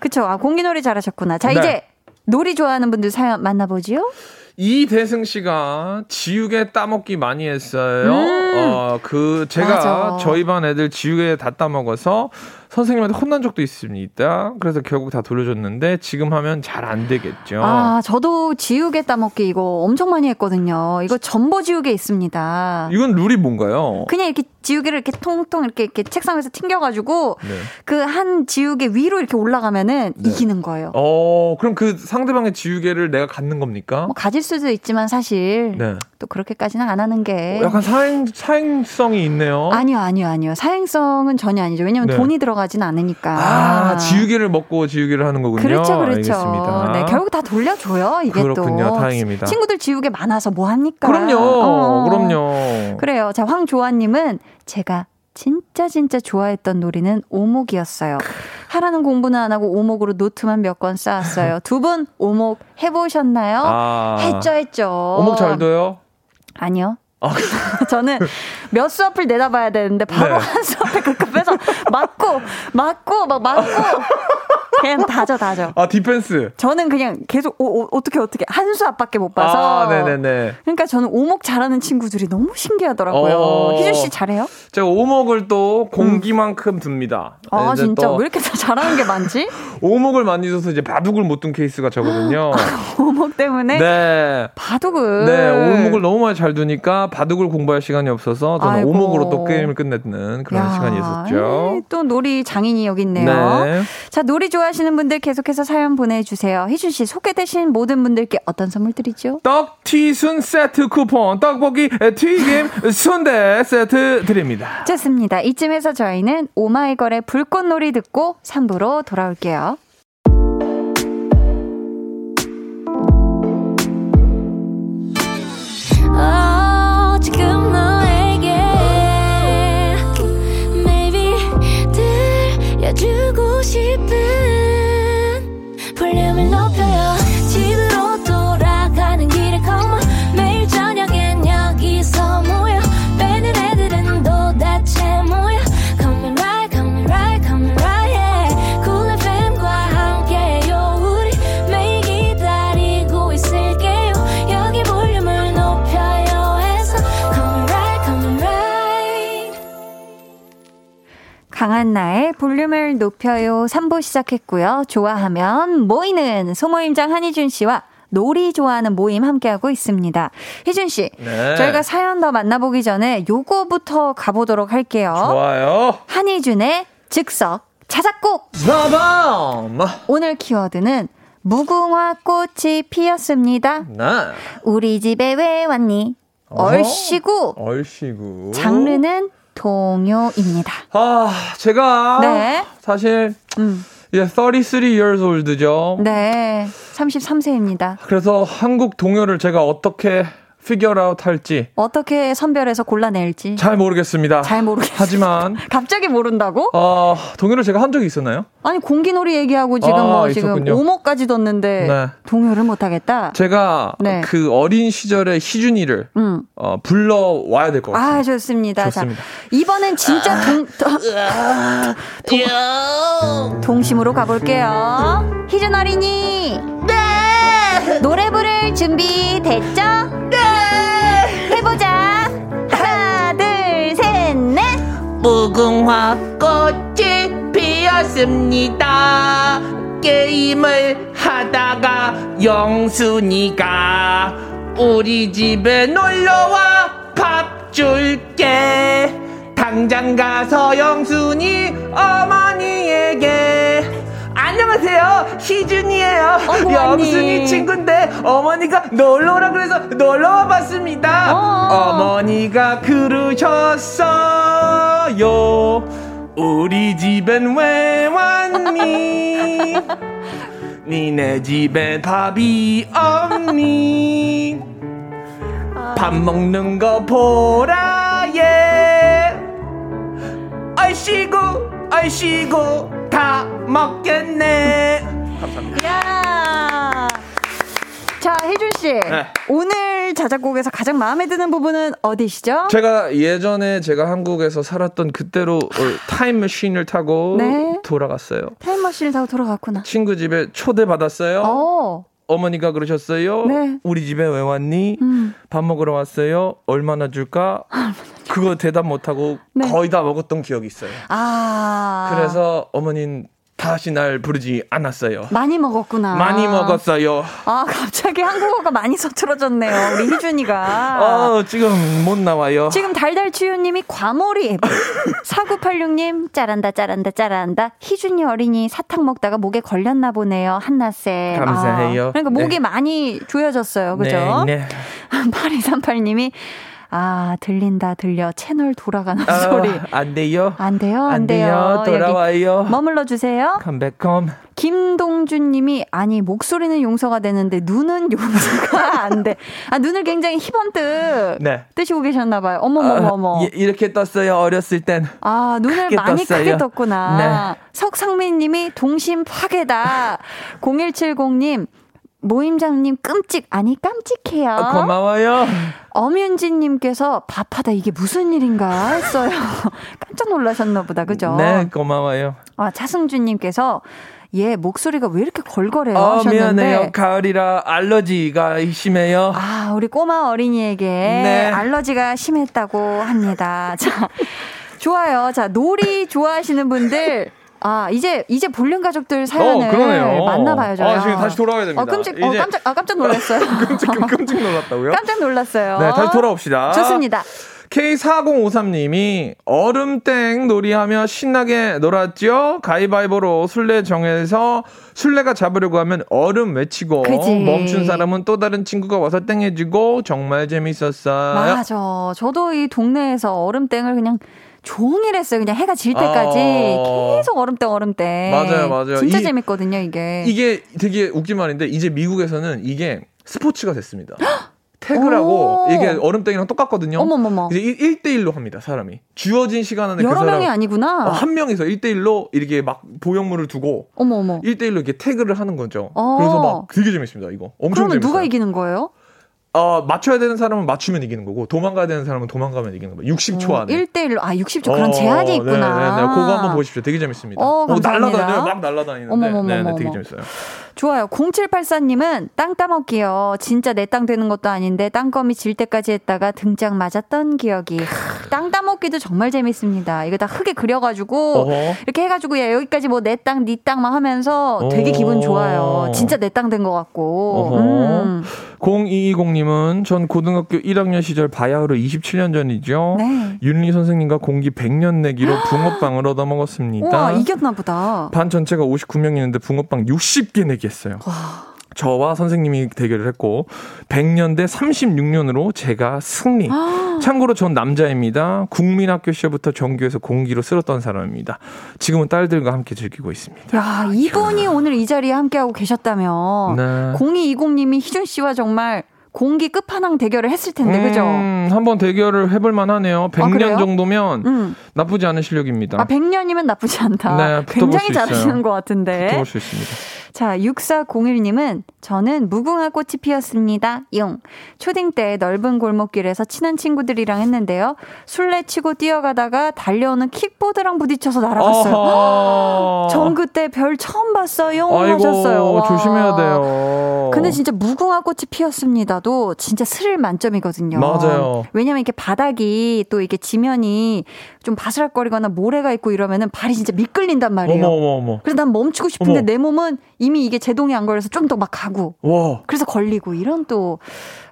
그쵸. 아, 공기놀이 잘하셨구나. 자, 네. 이제 놀이 좋아하는 분들 사연 만나보지요. 이대승 씨가 지우개 따먹기 많이 했어요. 음. 어, 그, 제가 맞아. 저희 반 애들 지우개 다 따먹어서 선생님한테 혼난 적도 있습니다. 그래서 결국 다 돌려줬는데 지금 하면 잘 안 되겠죠. 아, 저도 지우개 따먹기 이거 엄청 많이 했거든요. 이거 전보 지우개 있습니다. 이건 룰이 뭔가요? 그냥 이렇게 지우개를 이렇게 통통 이렇게 이렇게 책상 에서 튕겨가지고 네. 그한 지우개 위로 이렇게 올라가면은 네. 이기는 거예요. 어, 그럼 그 상대방의 지우개를 내가 갖는 겁니까? 뭐 가질 수도 있지만 사실 네. 또 그렇게까지는 안 하는 게 약간 사행, 사행성이 있네요. 아니요 아니요 아니요 사행성은 전혀 아니죠 왜냐면 네. 돈이 들어 가진 않으니까 아, 지우개를 먹고 지우개를 하는 거군요. 그렇죠 그렇죠 알겠습니다. 네 결국 다 돌려줘요 이게 그렇군요. 또 다행입니다. 친구들 지우개 많아서 뭐 합니까 그럼요. 어. 그럼요. 그래요 자 황조아님은 제가 진짜 진짜 좋아했던 놀이는 오목이었어요. 하라는 공부는 안 하고 오목으로 노트만 몇 권 쌓았어요. 두 분 오목 해보셨나요? 아. 했죠 했죠. 오목 잘 둬요? 아니요. 아, 저는 몇 수 앞을 내다봐야 되는데 바로 네. 한 수 앞에 급급해서 맞고 맞고 막 맞고 그냥 다져 다져. 아 defense. 저는 그냥 계속 오, 오, 어떻게 어떻게 한 수 앞밖에 못 봐서. 아, 네네네. 그러니까 저는 오목 잘하는 친구들이 너무 신기하더라고요. 어. 희준 씨 잘해요? 제가 오목을 또 공기만큼 둡니다. 아 이제 진짜 또 왜 이렇게 다 잘하는 게 많지? 오목을 많이 둬서 이제 바둑을 못 둔 케이스가 저거든요. 오목 때문에 네. 바둑을. 네, 오목을 너무 많이 잘 두니까 바둑을 공부할 시간이 없어서 저는 아이고. 오목으로 또 게임을 끝냈는 그런 야, 시간이 있었죠. 에이, 또 놀이 장인이 여기 있네요. 네. 자, 놀이 좋아 하시는 분들 계속해서 사연 보내주세요. 희준 씨 소개되신 모든 분들께 어떤 선물 드리죠? 떡 튀순 세트 쿠폰, 떡볶이 튀김 순대 세트 드립니다. 좋습니다. 이쯤에서 저희는 오마이걸의 불꽃놀이 듣고 3부로 돌아올게요. 강한 나의 볼륨을 높여요 3부 시작했고요. 좋아하면 모이는 소모임장 한희준 씨와 놀이 좋아하는 모임 함께하고 있습니다. 희준 씨, 네. 저희가 사연 더 만나보기 전에 요거부터 가보도록 할게요. 좋아요. 한희준의 즉석 자작곡 사밤. 오늘 키워드는 무궁화 꽃이 피었습니다. 나. 우리 집에 왜 왔니? 얼씨구. 얼씨구. 장르는 동요입니다. 아, 제가 네. 사실 음. 이제 33 years old죠. 네. 33세입니다. 그래서 한국 동요를 제가 어떻게 피겨 아웃 할지 어떻게 선별해서 골라낼지 잘 모르겠습니다. 잘 모르겠어요. 하지만 갑자기 모른다고? 어, 동요를 제가 한 적이 있었나요? 아니 공기놀이 얘기하고 지금 아, 뭐 지금 있었군요. 오목까지 뒀는데 네. 동요를 못 하겠다. 제가 네. 그 어린 시절의 희준이를 음. 어, 불러 와야 될 것 같습니다. 아 좋습니다. 좋습니다. 자 이번엔 진짜 동, 동 동 심으로 가볼게요. 희준 어린이. 네. 노래 부를 준비 됐죠? 네. 해보자. 하나 둘 셋 넷. 무궁화 꽃이 피었습니다. 게임을 하다가 영순이가 우리 집에 놀러와 밥 줄게. 당장 가서 영순이 어머니에게 안녕하세요. 희준이에요. 어구, 영순이 언니. 친구인데 어머니가 놀러 오라 그래서 놀러 와 봤습니다. 어. 어머니가 그러셨어요. 우리 집엔 왜 왔니? 니네 집엔 밥이 없니? 밥 먹는 거 보라 예. 얼씨구 얼씨구 다 먹겠네 야. 자, 혜준 씨. 네. 오늘 자작곡에서 가장 마음에 드는 부분은 어디시죠? 제가 예전에 제가 한국에서 살았던 그때로 어, 타임머신을 타고 네. 돌아갔어요. 타임머신을 타고 돌아갔구나. 친구 집에 초대받았어요. 어. 어머니가 그러셨어요. 네. 우리 집에 왜 왔니? 음. 밥 먹으러 왔어요. 얼마나 줄까? 그거 대답 못하고 네. 거의 다 먹었던 기억이 있어요. 아. 그래서 어머니는 다시 날 부르지 않았어요. 많이 먹었구나. 많이 먹었어요. 아, 갑자기 한국어가 많이 서툴어졌네요. 우리 희준이가. 어, 지금 못 나와요. 지금 달달추유님이 과몰입. 4986님, 짜란다, 짜란다, 짜란다. 희준이 어린이 사탕 먹다가 목에 걸렸나 보네요. 한나쌤. 감사해요. 아, 그러니까 목이 네. 많이 조여졌어요. 그죠? 네, 네. 8238님이, 아, 들린다, 들려. 채널 돌아가는 아, 소리. 안 돼요. 안 돼요, 안, 안 돼요. 돼요. 돌아와요. 머물러 주세요. 컴백홈. 김동준 님이 아니 목소리는 용서가 되는데 눈은 용서가 안 돼. 아 눈을 굉장히 희번뜩 네. 뜨시고 계셨나 봐요. 어머머머 어머. 이- 이렇게 떴어요. 어렸을 땐. 아 눈을 크게 많이 떴어요. 크게 떴구나. 네. 석상민 님이 동심 파괴다. 0170 님 모임장님 끔찍 아니 깜찍해요. 아, 고마워요. 엄윤진 님께서 밥하다 이게 무슨 일인가 했어요. 깜짝 놀라셨나 보다. 그죠? 네, 고마워요. 아, 차승준 님께서 얘 목소리가 왜 이렇게 걸걸해요 아, 하셨는데 미안해요. 가을이라 알러지가 심해요. 아, 우리 꼬마 어린이에게 네. 알러지가 심했다고 합니다. 자, 좋아요. 자, 놀이 좋아하시는 분들. 아, 이제, 이제 볼륨 가족들 사연을 어, 그러네요. 만나봐요, 저요. 아, 지금 다시 돌아와야 됩니다. 어, 끔찍, 어, 깜짝, 아, 깜짝 놀랐어요. 끔찍, 끔찍 놀랐다고요? 깜짝 놀랐어요. 네, 다시 돌아옵시다. 좋습니다. K4053님이 얼음땡 놀이하며 신나게 놀았죠? 가위바위보로 술래 정해서 술래가 잡으려고 하면 얼음 외치고 그지. 멈춘 사람은 또 다른 친구가 와서 땡해주고 정말 재밌었어요. 맞아. 저도 이 동네에서 얼음땡을 그냥 종일 했어요. 그냥 해가 질 때까지 아. 계속 얼음땡, 얼음땡. 맞아요, 맞아요. 진짜 이- 재밌거든요, 이게. 이게 되게 웃긴 말인데 이제 미국에서는 이게 스포츠가 됐습니다. 태그라고 오. 이게 얼음땡이랑 똑같거든요. 어머머머. 이제 1대1로 합니다, 사람이. 주어진 시간 안에 그 여러 사람 명이 아니구나. 어, 한 명이서 1대1로 이렇게 막 보형물을 두고 어머, 어머. 1대1로 이렇게 태그를 하는 거죠. 어. 그래서 막 되게 재밌습니다, 이거. 엄청 그러면 재밌어요. 누가 이기는 거예요? 어, 맞춰야 되는 사람은 맞추면 이기는 거고, 도망가야 되는 사람은 도망가면 이기는 거예요. 60초 안에. 1대1로, 아, 60초 그런 어, 제한이 있구나. 네, 네, 네. 그거 한번 보십시오. 되게 재밌습니다. 어, 감사합니다. 날라다녀요. 막 날라다니는데. 어머머머머머. 네, 네, 되게 재밌어요. 좋아요. 0784님은 땅 따먹기요. 진짜 내 땅 되는 것도 아닌데 땅거미 질 때까지 했다가 등짝 맞았던 기억이. 하, 땅 따먹기도 정말 재밌습니다. 이거 다 흙에 그려가지고 어허. 이렇게 해가지고 야 여기까지 뭐 내 땅, 네 땅만 하면서 되게 어. 기분 좋아요. 진짜 내 땅 된 것 같고. 어허. 음. 0220님은 전 고등학교 1학년 시절 바야흐로 27년 전이죠. 네. 윤리 선생님과 공기 100년 내기로 붕어빵을 얻어먹었습니다. 우와 이겼나 보다. 반 전체가 59명이었는데 붕어빵 60개 내기 했어요. 저와 선생님이 대결을 했고 100년 대 36년으로 제가 승리. 참고로 전 남자입니다. 국민학교 시절부터 전교에서 공기로 쓸었던 사람입니다. 지금은 딸들과 함께 즐기고 있습니다. 야 이분이 오늘 이 자리에 함께하고 계셨다면 네. 0220님이 희준 씨와 정말 공기 끝판왕 대결을 했을 텐데 그죠? 음, 한번 대결을 해볼 만하네요. 100년 그래요? 정도면 음. 나쁘지 않은 실력입니다. 아, 100년이면 나쁘지 않다. 네, 굉장히. 잘하시는 것 같은데. 붙어볼 수 있습니다. 자, 6401님은 저는 무궁화 꽃이 피었습니다. 용. 초딩 때 넓은 골목길에서 친한 친구들이랑 했는데요. 술래 치고 뛰어가다가 달려오는 킥보드랑 부딪혀서 날아갔어요. 전 그때 별 처음 봤어요. 아이고, 하셨어요. 와. 조심해야 돼요. 근데 진짜 무궁화 꽃이 피었습니다도 진짜 스릴 만점이거든요. 맞아요. 왜냐면 이렇게 바닥이 또 이게 지면이 좀 바스락거리거나 모래가 있고 이러면은 발이 진짜 미끌린단 말이에요. 어머, 어머, 어머. 그래서 난 멈추고 싶은데 어머. 내 몸은 이미 이게 제동이 안 걸려서 좀 더 막 가고. 와. 그래서 걸리고 이런 또,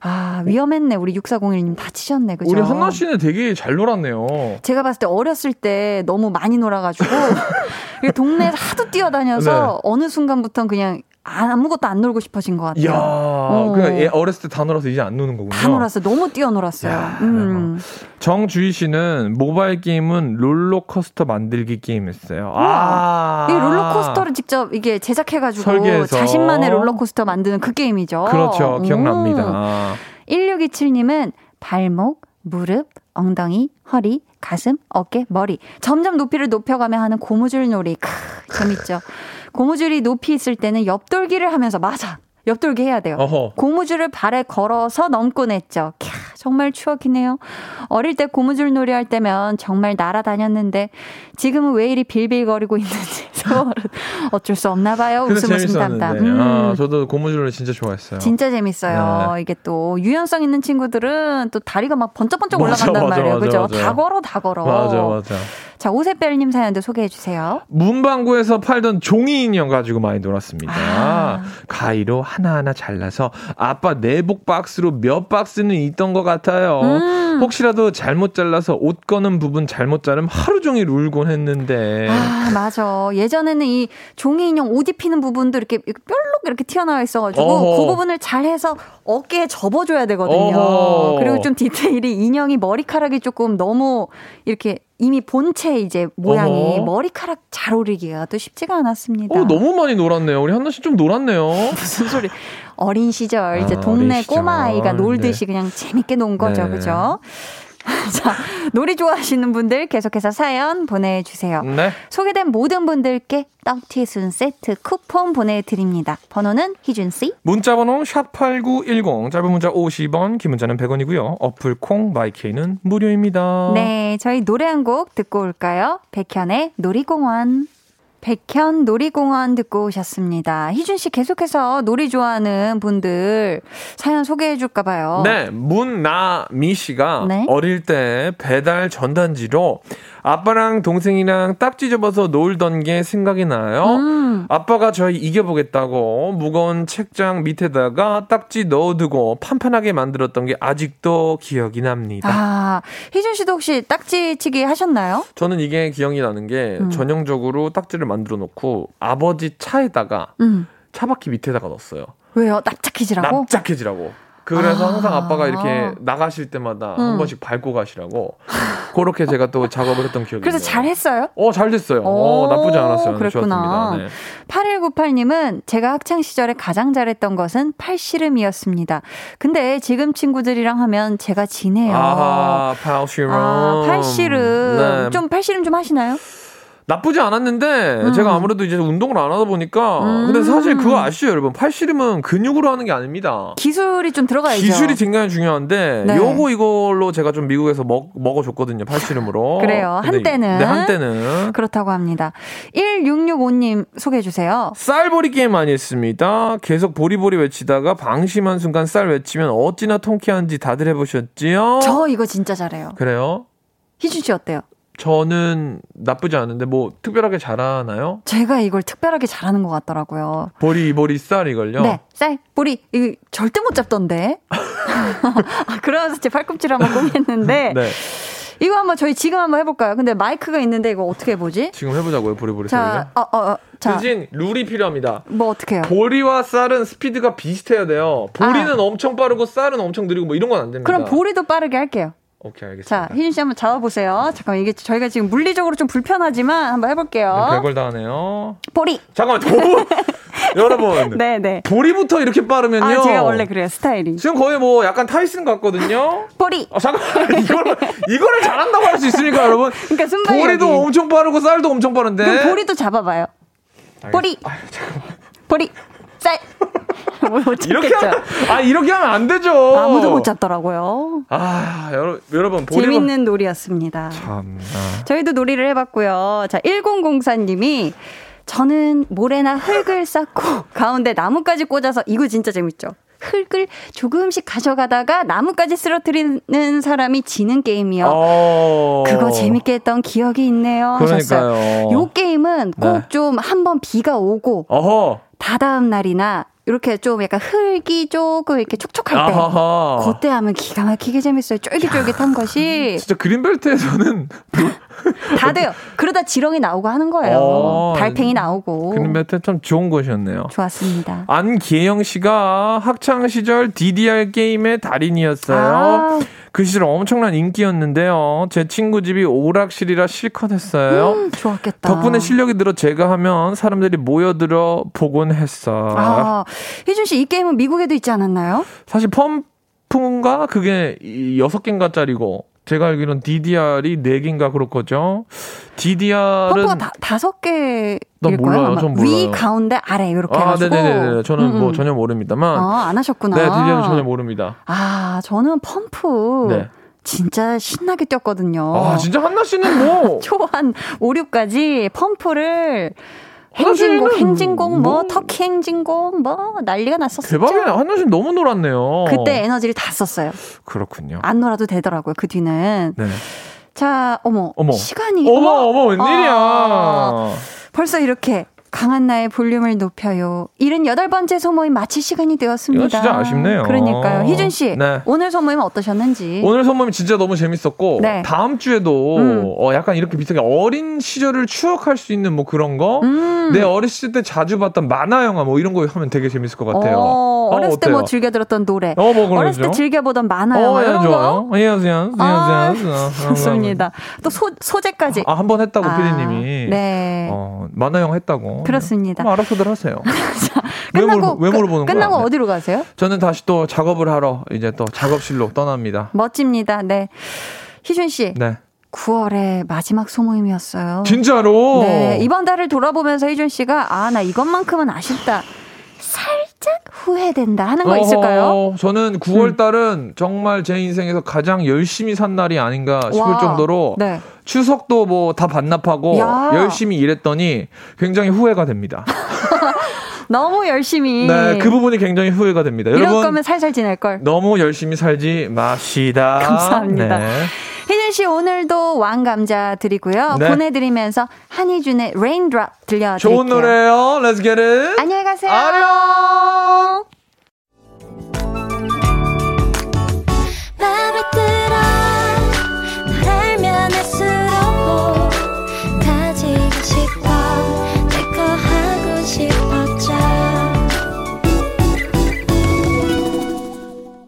아, 위험했네. 우리 6401님 다치셨네. 그죠? 우리 한나 씨는 되게 잘 놀았네요. 제가 봤을 때 어렸을 때 너무 많이 놀아가지고 동네에서 하도 뛰어다녀서 네. 어느 순간부터는 그냥 아무것도 안 놀고 싶어진 것 같아요. 어. 그냥 얘 어렸을 때 다 놀아서 이제 안 노는 거군요. 다 놀았어요. 너무 뛰어놀았어요. 야, 음. 정주희 씨는 모바일 게임은 롤러코스터 만들기 게임 했어요. 아. 이 롤러코스터를 직접 이게 제작해가지고 설계해서. 자신만의 롤러코스터 만드는 그 게임이죠. 그렇죠. 오. 기억납니다. 1627님은 발목, 무릎, 엉덩이, 허리, 가슴, 어깨, 머리. 점점 높이를 높여가며 하는 고무줄 놀이. 크, 재밌죠. 고무줄이 높이 있을 때는 옆돌기를 하면서, 맞아. 옆돌기 해야 돼요. 어허. 고무줄을 발에 걸어서 넘곤 했죠. 캬, 정말 추억이네요. 어릴 때 고무줄 놀이 할 때면 정말 날아다녔는데 지금은 왜 이리 빌빌거리고 있는지 어쩔 수 없나 봐요. 웃음 웃음 담담. 재밌었는데. 음. 아, 저도 고무줄을 진짜 좋아했어요. 진짜 재밌어요. 네. 이게 또 유연성 있는 친구들은 또 다리가 막 번쩍번쩍 맞아, 올라간단 맞아, 말이에요. 맞아, 그죠? 다 걸어, 다 걸어. 맞아, 맞아. 자, 오세별님 사연도 소개해 주세요. 문방구에서 팔던 종이 인형 가지고 많이 놀았습니다. 아. 가위로 하나하나 잘라서 아빠 내복 박스로 몇 박스는 있던 것 같아요. 음. 혹시라도 잘못 잘라서 옷 거는 부분 잘못 자르면 하루 종일 울곤 했는데. 아, 맞아. 예전에는 이 종이 인형 옷 입히는 부분도 이렇게 뾰록 이렇게 튀어나와 있어가지고 어허. 그 부분을 잘 해서 어깨에 접어줘야 되거든요. 어허. 그리고 좀 디테일이 인형이 머리카락이 조금 너무 이렇게 이미 본체 이제 모양이 어허. 머리카락 잘 오르기가 또 쉽지가 않았습니다. 어, 너무 많이 놀았네요. 우리 한나 씨 좀 놀았네요. 무슨 소리? 어린 시절 이제 아, 동네 시절. 꼬마 아이가 놀듯이 네. 그냥 재밌게 논 거죠, 네. 그죠? 자, 놀이 좋아하시는 분들 계속해서 사연 보내주세요. 네. 소개된 모든 분들께 떡튀순 세트 쿠폰 보내드립니다. 번호는 희준씨. 문자번호 샵8910, 짧은 문자 50원, 긴 문자는 100원이고요. 어플 콩, 마이케이는 무료입니다. 네, 저희 노래 한 곡 듣고 올까요? 백현의 놀이공원. 백현 놀이공원 듣고 오셨습니다. 희준 씨 계속해서 놀이 좋아하는 분들 사연 소개해 줄까 봐요. 네, 문나미 씨가 네. 어릴 때 배달 전단지로 아빠랑 동생이랑 딱지 접어서 놀던 게 생각이 나요. 음. 아빠가 저희 이겨보겠다고 무거운 책장 밑에다가 딱지 넣어두고 판판하게 만들었던 게 아직도 기억이 납니다. 아, 희준 씨도 혹시 딱지치기 하셨나요? 저는 이게 기억이 나는 게 음. 전형적으로 딱지를 만들어 놓고 아버지 차에다가 음. 차바퀴 밑에다가 넣었어요. 왜요? 납작해지라고? 납작해지라고. 그래서 아. 항상 아빠가 이렇게 나가실 때마다 한 음. 번씩 밟고 가시라고. 그렇게 제가 또 작업을 했던 기억이 그래서 있네요. 잘했어요? 어, 잘 됐어요. 어, 오, 나쁘지 않았어요. 네, 그랬구나. 네. 8198님은 제가 학창 시절에 가장 잘했던 것은 팔씨름이었습니다. 근데 지금 친구들이랑 하면 제가 지네요. 아, 팔씨름. 아, 팔씨름. 네. 좀 팔씨름 좀 하시나요? 나쁘지 않았는데 음. 제가 아무래도 이제 운동을 안 하다 보니까 음. 근데 사실 그거 아시죠, 여러분? 팔씨름은 근육으로 하는 게 아닙니다. 기술이 좀 들어가야죠. 기술이 굉장히 중요한데 네. 요거 이걸로 제가 좀 미국에서 먹 먹어줬거든요 팔씨름으로 그래요. 한때는. 네 한때는 그렇다고 합니다. 1665님 소개해 주세요. 쌀보리 게임 많이 했습니다. 계속 보리보리 외치다가 방심한 순간 쌀 외치면 어찌나 통쾌한지 다들 해보셨지요? 저 이거 진짜 잘해요. 그래요? 희준 씨 어때요? 저는 나쁘지 않은데 뭐 특별하게 잘하나요? 제가 이걸 특별하게 잘하는 것 같더라고요. 보리 보리 쌀 이걸요? 네, 쌀, 뿌리, 이거 절대 못 잡던데. 아, 그러면서 제 팔꿈치를 한번 꾸몄는데, 네. 이거 한번 저희 지금 한번 해볼까요? 근데 마이크가 있는데 이거 어떻게 해보지? 지금 해보자고요 보리보리 자. 어, 어, 어, 자, 대신 룰이 필요합니다. 뭐 어떻게 해요? 보리와 쌀은 스피드가 비슷해야 돼요. 보리는 엄청 빠르고 쌀은 엄청 느리고 뭐 이런 건 안 됩니다. 아. 그럼 보리도 빠르게 할게요. 오케이 알겠습니다. 자, 희준 씨 한번 잡아보세요. 잠깐만, 이게 저희가 지금 물리적으로 좀 불편하지만 한번 해볼게요. 네, 별걸 다 하네요. 보리! 잠깐만, 도... 여러분. 네, 네. 보리부터 이렇게 빠르면요. 아, 제가 원래 그래요, 스타일이. 지금 거의 뭐 약간 타이슨 같거든요. 보리! 아, 잠깐만, 이거를, 이거를 잘한다고 할 수 있습니까, 여러분? 그러니까 순발력이. 보리도 엄청 빠르고 쌀도 엄청 빠른데. 그럼 보리도 잡아봐요. 보리! 아유, 잠깐만. 보리! 쌀! 못 이렇게 잡겠죠? 하면, 아, 이렇게 하면 안 되죠. 아무도 못 잡더라고요. 아, 여러, 여러분, 보리. 재밌는 놀이였습니다. 참나. 저희도 놀이를 해봤고요. 자, 1004님이 저는 모래나 흙을 쌓고 가운데 나무까지 꽂아서 이거 진짜 재밌죠. 흙을 조금씩 가져가다가 나무까지 쓰러뜨리는 사람이 지는 게임이요. 어. 그거 재밌게 했던 기억이 있네요. 그러니까요. 하셨어요. 요 게임은 꼭 네. 좀한번 비가 오고 어허. 다다음 날이나 이렇게 좀 약간 흙이 조금 이렇게 촉촉할 때 아하하. 그때 하면 기가 막히게 재밌어요. 쫄깃쫄깃한 것이 진짜 그린벨트에서는 다 돼요. 그러다 지렁이 나오고 하는 거예요. 어, 달팽이 나오고. 그린벨트 참 좋은 곳이었네요. 좋았습니다. 안기영 씨가 학창 시절 DDR 게임의 달인이었어요. 아. 그 시절 엄청난 인기였는데요. 제 친구 집이 오락실이라 실컷 했어요. 음, 좋았겠다. 덕분에 실력이 늘어 제가 하면 사람들이 모여들어 보곤 했어. 아, 희준 씨 이 게임은 미국에도 있지 않았나요? 사실 펌프인가 그게 이 여섯 개인가짜리고 제가 알기로는 DDR이 네 개인가 그럴 거죠. DDR은 펌프가 다, 다섯 개일 난 거예요. 몰라요. 전 위, 몰라요. 가운데, 아래 이렇게 아, 해가지고. 네네네. 저는 음, 뭐 음. 전혀 모릅니다만. 아, 안 하셨구나. 네, DDR은 전혀 모릅니다. 아, 저는 펌프 네. 진짜 신나게 뛰었거든요. 아, 진짜 한나 씨는 뭐 초 한 5, 6까지 펌프를 행진곡, 행진곡, 뭐, 뭐- 터키 행진곡, 뭐, 난리가 났었죠. 대박이네. 한나 씨 너무 놀았네요. 그때 에너지를 다 썼어요. 그렇군요. 안 놀아도 되더라고요, 그 뒤는. 네. 자, 어머. 어머. 시간이. 어머, 어머, 웬일이야. 아, 벌써 이렇게 강한 나의 볼륨을 높여요. 78번째 소모임 마칠 시간이 되었습니다. 진짜 아쉽네요. 그러니까요. 희준 씨, 네. 오늘 소모임 어떠셨는지. 오늘 선mom이 진짜 너무 재밌었고 네. 다음 주에도 음. 어, 약간 이렇게 비슷하게 어린 시절을 추억할 수 있는 뭐 그런 거. 음. 내 어렸을 때 자주 봤던 만화 영화 뭐 이런 거 하면 되게 재밌을 것 같아요. 어, 어 렸을 때 어때요? 뭐 즐겨 들었던 노래. 어, 뭐. 어렸을 때 즐겨 보던 만화 어, 영화 예, 이런 좋아요. 거. 예, 안녕하세요. 아, 안녕하세요. 좋습니다. 또 소, 소재까지. 아, 한 번 했다고 아, 피디님이. 네. 어, 만화 영화 했다고. 그렇습니다. 뭐 알아서들 하세요. 왜, 끝나고 물어, 왜 물어 보는 끝- 끝나고 거야? 어디로 가세요? 저는 다시 또 작업을 하러 이제 또 작업실로 떠납니다. 멋집니다. 네. 희준 씨, 네. 9월의 마지막 소모임이었어요. 진짜로? 네, 이번 달을 돌아보면서 희준 씨가 아, 나 이것만큼은 아쉽다. 살 짝 후회된다 하는 거 있을까요? 어허, 저는 9월 달은 정말 제 인생에서 가장 열심히 산 날이 아닌가 싶을 와. 정도로 네. 추석도 뭐 다 반납하고 야. 열심히 일했더니 굉장히 후회가 됩니다. 너무 열심히. 네, 그 부분이 굉장히 후회가 됩니다. 이럴 여러분 거면 살살 지낼 걸. 너무 열심히 살지 맙시다. 감사합니다. 네. 희진 씨 오늘도 왕 감자 드리고요. 네. 보내드리면서 한희준의 Raindrop 들려드릴게요. 좋은 노래요. Let's get it. 안녕히 가세요. 안녕.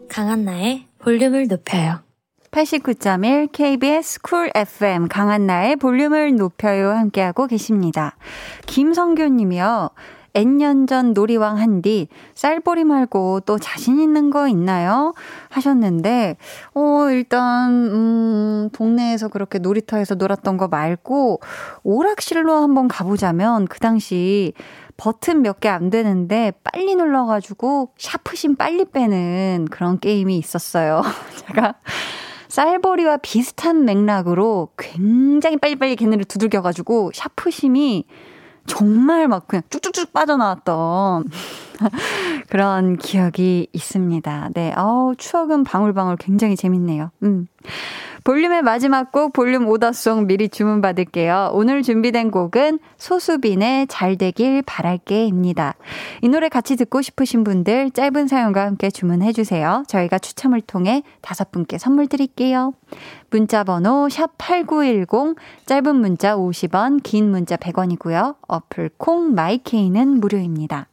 강한나의 볼륨을 높여요 89.1 KBS 쿨 FM 강한나의 볼륨을 높여요 함께하고 계십니다. 김성규 님이요. N년 전 놀이왕 한디 쌀보리 말고 또 자신 있는 거 있나요? 하셨는데 어 일단 음 동네에서 그렇게 놀이터에서 놀았던 거 말고 오락실로 한번 가 보자면 그 당시 버튼 몇 개 안 되는데 빨리 눌러 가지고 샤프심 빨리 빼는 그런 게임이 있었어요. 제가 쌀보리와 비슷한 맥락으로 굉장히 빨리빨리 걔네를 두들겨가지고 샤프심이 정말 막 그냥 쭉쭉쭉 빠져나왔던 그런 기억이 있습니다. 네, 어우, 추억은 방울방울 굉장히 재밌네요. 음. 볼륨의 마지막 곡 볼륨 오더송 미리 주문 받을게요. 오늘 준비된 곡은 소수빈의 잘 되길 바랄게입니다. 이 노래 같이 듣고 싶으신 분들 짧은 사연과 함께 주문해 주세요. 저희가 추첨을 통해 다섯 분께 선물 드릴게요. 문자 번호 샵8910 짧은 문자 50원 긴 문자 100원이고요. 어플 콩 마이케이는 무료입니다.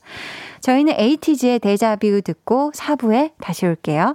저희는 에이티즈의 데자뷰 듣고 4부에 다시 올게요.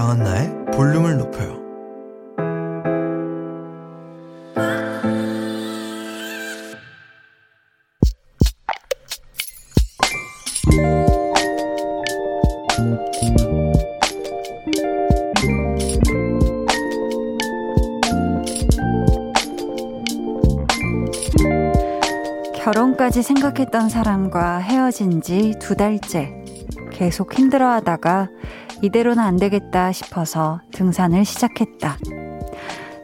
강한나의 볼륨을 높여요. 결혼까지 생각했던 사람과 헤어진 지 두 달째. 계속 힘들어 하다가 이대로는 안 되겠다 싶어서 등산을 시작했다.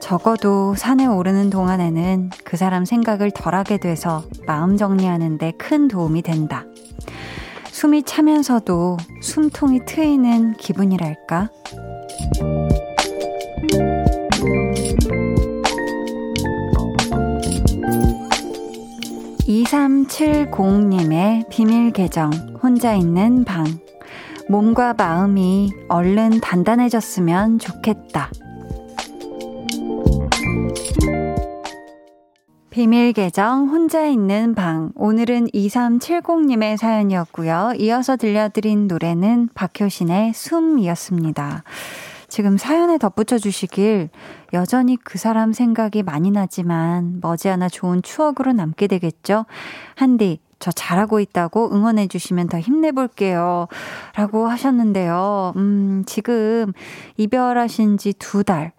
적어도 산에 오르는 동안에는 그 사람 생각을 덜 하게 돼서 마음 정리하는데 큰 도움이 된다. 숨이 차면서도 숨통이 트이는 기분이랄까? 2370님의 비밀 계정, 혼자 있는 방. 몸과 마음이 얼른 단단해졌으면 좋겠다. 비밀 계정 혼자 있는 방. 오늘은 2370님의 사연이었고요. 이어서 들려드린 노래는 박효신의 숨이었습니다. 지금 사연에 덧붙여 주시길 여전히 그 사람 생각이 많이 나지만 머지않아 좋은 추억으로 남게 되겠죠? 한디, 저 잘하고 있다고 응원해 주시면 더 힘내볼게요. 라고 하셨는데요. 음, 지금 이별하신 지 두 달.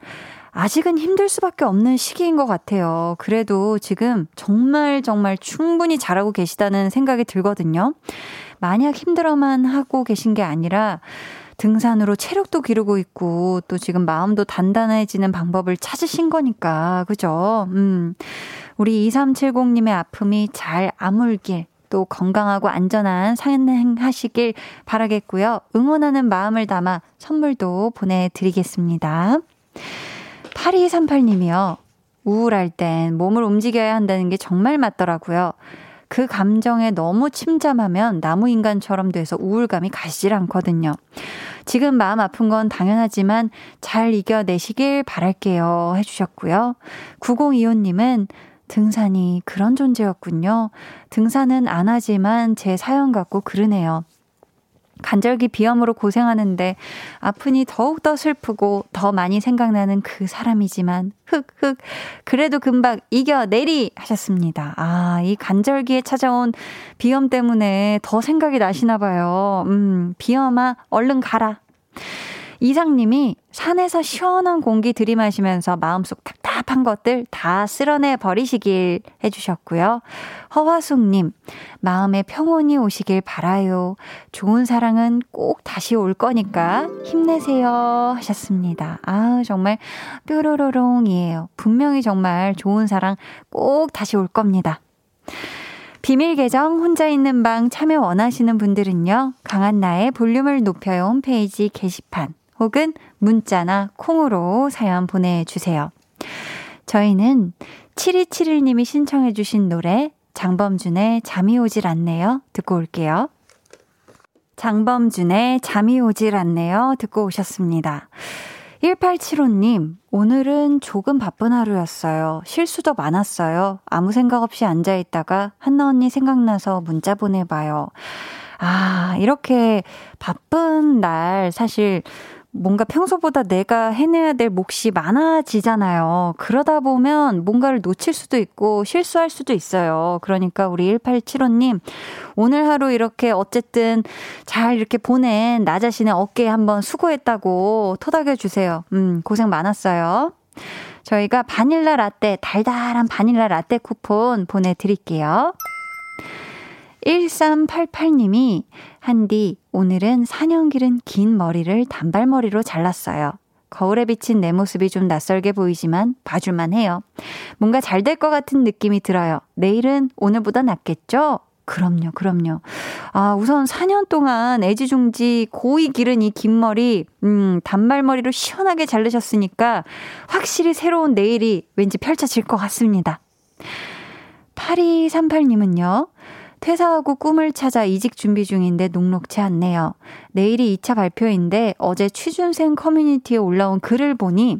아직은 힘들 수밖에 없는 시기인 것 같아요. 그래도 지금 정말 정말 충분히 잘하고 계시다는 생각이 들거든요. 만약 힘들어만 하고 계신 게 아니라 등산으로 체력도 기르고 있고 또 지금 마음도 단단해지는 방법을 찾으신 거니까. 그죠? 음. 우리 2370님의 아픔이 잘 아물길 또 건강하고 안전한 상행하시길 바라겠고요. 응원하는 마음을 담아 선물도 보내드리겠습니다. 8238님이요. 우울할 땐 몸을 움직여야 한다는 게 정말 맞더라고요. 그 감정에 너무 침잠하면 나무 인간처럼 돼서 우울감이 가시질 않거든요. 지금 마음 아픈 건 당연하지만 잘 이겨내시길 바랄게요. 해주셨고요. 9025님은 등산이 그런 존재였군요. 등산은 안 하지만 제 사연 같고 그러네요. 간절기 비염으로 고생하는데 아프니 더욱더 슬프고 더 많이 생각나는 그 사람이지만 흑흑 그래도 금방 이겨내리 하셨습니다. 아, 이 간절기에 찾아온 비염 때문에 더 생각이 나시나 봐요. 음, 비염아 얼른 가라. 이상님이 산에서 시원한 공기 들이마시면서 마음속 답답한 것들 다 쓸어내 버리시길 해주셨고요. 허화숙님, 마음에 평온이 오시길 바라요. 좋은 사랑은 꼭 다시 올 거니까 힘내세요. 하셨습니다. 아 정말 뾰로로롱이에요. 분명히 정말 좋은 사랑 꼭 다시 올 겁니다. 비밀 계정 혼자 있는 방 참여 원하시는 분들은요. 강한나의 볼륨을 높여요 홈페이지 게시판 혹은 문자나 콩으로 사연 보내주세요. 저희는 7271님이 신청해주신 노래 장범준의 잠이 오질 않네요. 듣고 올게요. 장범준의 잠이 오질 않네요. 듣고 오셨습니다. 1875님, 오늘은 조금 바쁜 하루였어요. 실수도 많았어요. 아무 생각 없이 앉아있다가 한나 언니 생각나서 문자 보내봐요. 아, 이렇게 바쁜 날 사실 뭔가 평소보다 내가 해내야 될 몫이 많아지잖아요. 그러다 보면 뭔가를 놓칠 수도 있고 실수할 수도 있어요. 그러니까 우리 1875님, 오늘 하루 이렇게 어쨌든 잘 이렇게 보낸 나 자신의 어깨에 한번 수고했다고 토닥여 주세요. 음, 고생 많았어요. 저희가 바닐라 라떼, 달달한 바닐라 라떼 쿠폰 보내드릴게요. 1388님이 한디 오늘은 4년 기른 긴 머리를 단발머리로 잘랐어요. 거울에 비친 내 모습이 좀 낯설게 보이지만 봐줄만 해요. 뭔가 잘 될 것 같은 느낌이 들어요. 내일은 오늘보다 낫겠죠? 그럼요, 그럼요. 아, 우선 4년 동안 애지중지 고이 기른 이 긴 머리, 음, 단발머리로 시원하게 자르셨으니까 확실히 새로운 내일이 왠지 펼쳐질 것 같습니다. 8238님은요, 퇴사하고 꿈을 찾아 이직 준비 중인데 녹록치 않네요. 내일이 2차 발표인데 어제 취준생 커뮤니티에 올라온 글을 보니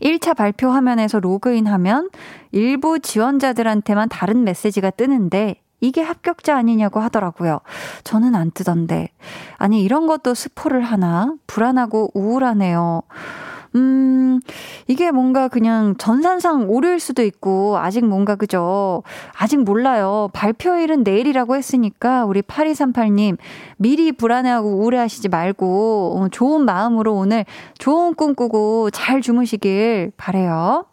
1차 발표 화면에서 로그인하면 일부 지원자들한테만 다른 메시지가 뜨는데 이게 합격자 아니냐고 하더라고요. 저는 안 뜨던데. 아니, 이런 것도 스포를 하나? 불안하고 우울하네요. 음, 이게 뭔가 그냥 전산상 오류일 수도 있고, 아직 뭔가 그죠? 아직 몰라요. 발표일은 내일이라고 했으니까, 우리 8238님, 미리 불안해하고 우울해하시지 말고, 어, 좋은 마음으로 오늘 좋은 꿈 꾸고 잘 주무시길 바래요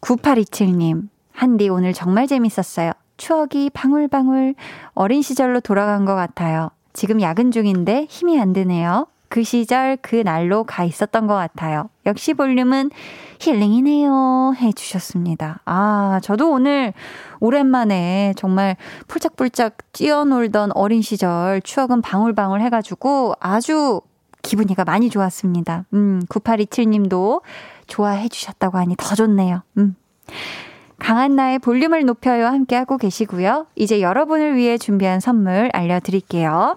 9827님, 한디 오늘 정말 재밌었어요. 추억이 방울방울 어린 시절로 돌아간 것 같아요. 지금 야근 중인데 힘이 안 드네요. 그 시절 그 날로 가 있었던 것 같아요. 역시 볼륨은 힐링이네요. 해주셨습니다. 아, 저도 오늘 오랜만에 정말 폴짝폴짝 뛰어놀던 어린 시절 추억은 방울방울 해가지고 아주 기분이가 많이 좋았습니다. 음, 9827님도 좋아해 주셨다고 하니 더 좋네요. 음. 강한나의 볼륨을 높여요 함께하고 계시고요. 이제 여러분을 위해 준비한 선물 알려드릴게요.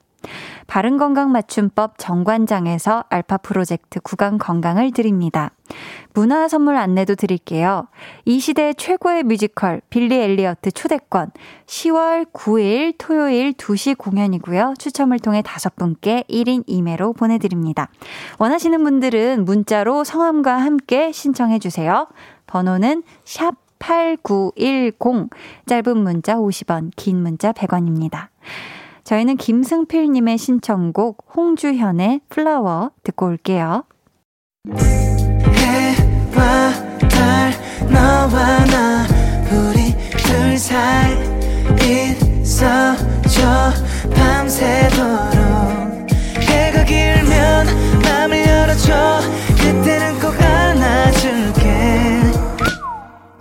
바른건강 맞춤법 정관장에서 알파 프로젝트 구강 건강을 드립니다. 문화 선물 안내도 드릴게요. 이 시대 최고의 뮤지컬 빌리 엘리어트 초대권 10월 9일 토요일 2시 공연이고요. 추첨을 통해 다섯 분께 1인 2매로 보내드립니다. 원하시는 분들은 문자로 성함과 함께 신청해 주세요. 번호는 샵 8910 짧은 문자 50원 긴 문자 100원입니다. 저희는 김승필님의 신청곡 홍주현의 플라워 듣고 올게요. 해와 달 너와 나 우리 둘 사이 있어줘. 밤새도록 해가 길면 맘을 열어줘. 그때는 꼭 안아줄게.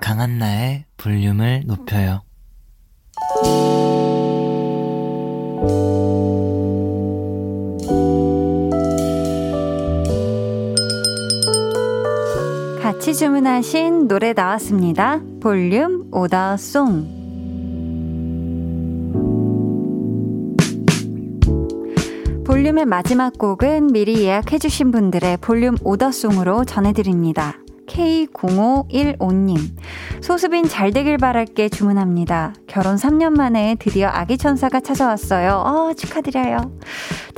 강한나의 볼륨을 높여요 같이 주문하신 노래 나왔습니다. 볼륨 오더송. 볼륨의 마지막 곡은 미리 예약해주신 분들의 볼륨 오더송으로 전해드립니다. K0515님. 소수빈 잘 되길 바랄게 주문합니다. 결혼 3년 만에 드디어 아기 천사가 찾아왔어요. 어, 축하드려요.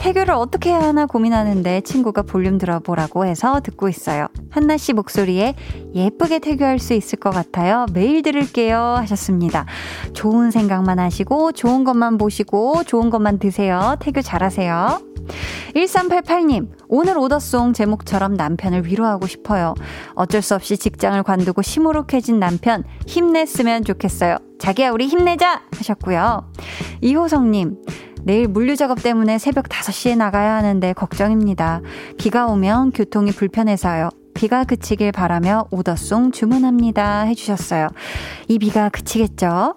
태교를 어떻게 해야 하나 고민하는데 친구가 볼륨 들어보라고 해서 듣고 있어요. 한나 씨 목소리에 예쁘게 태교할 수 있을 것 같아요. 매일 들을게요. 하셨습니다. 좋은 생각만 하시고, 좋은 것만 보시고, 좋은 것만 드세요. 태교 잘하세요. 1388님, 오늘 오더송 제목처럼 남편을 위로하고 싶어요. 어쩔 수 없이 직장을 관두고 시무룩해진 남편, 힘냈으면 좋겠어요. 자기야, 우리 힘내자! 하셨고요. 이호성님, 내일 물류 작업 때문에 새벽 5시에 나가야 하는데 걱정입니다. 비가 오면 교통이 불편해서요. 비가 그치길 바라며 오더송 주문합니다. 해주셨어요. 이 비가 그치겠죠?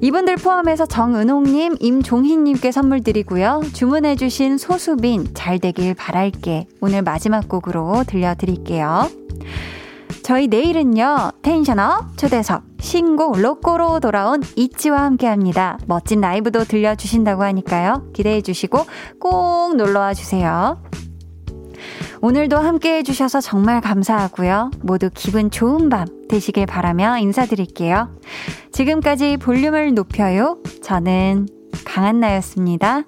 이분들 포함해서 정은홍님, 임종희님께 선물 드리고요. 주문해주신 소수빈, 잘 되길 바랄게. 오늘 마지막 곡으로 들려드릴게요. 저희 내일은요, 텐션업 초대석, 신곡 로꼬로 돌아온 이치와 함께 합니다. 멋진 라이브도 들려주신다고 하니까요. 기대해 주시고 꼭 놀러와 주세요. 오늘도 함께 해주셔서 정말 감사하고요. 모두 기분 좋은 밤 되시길 바라며 인사드릴게요. 지금까지 볼륨을 높여요. 저는 강한나였습니다.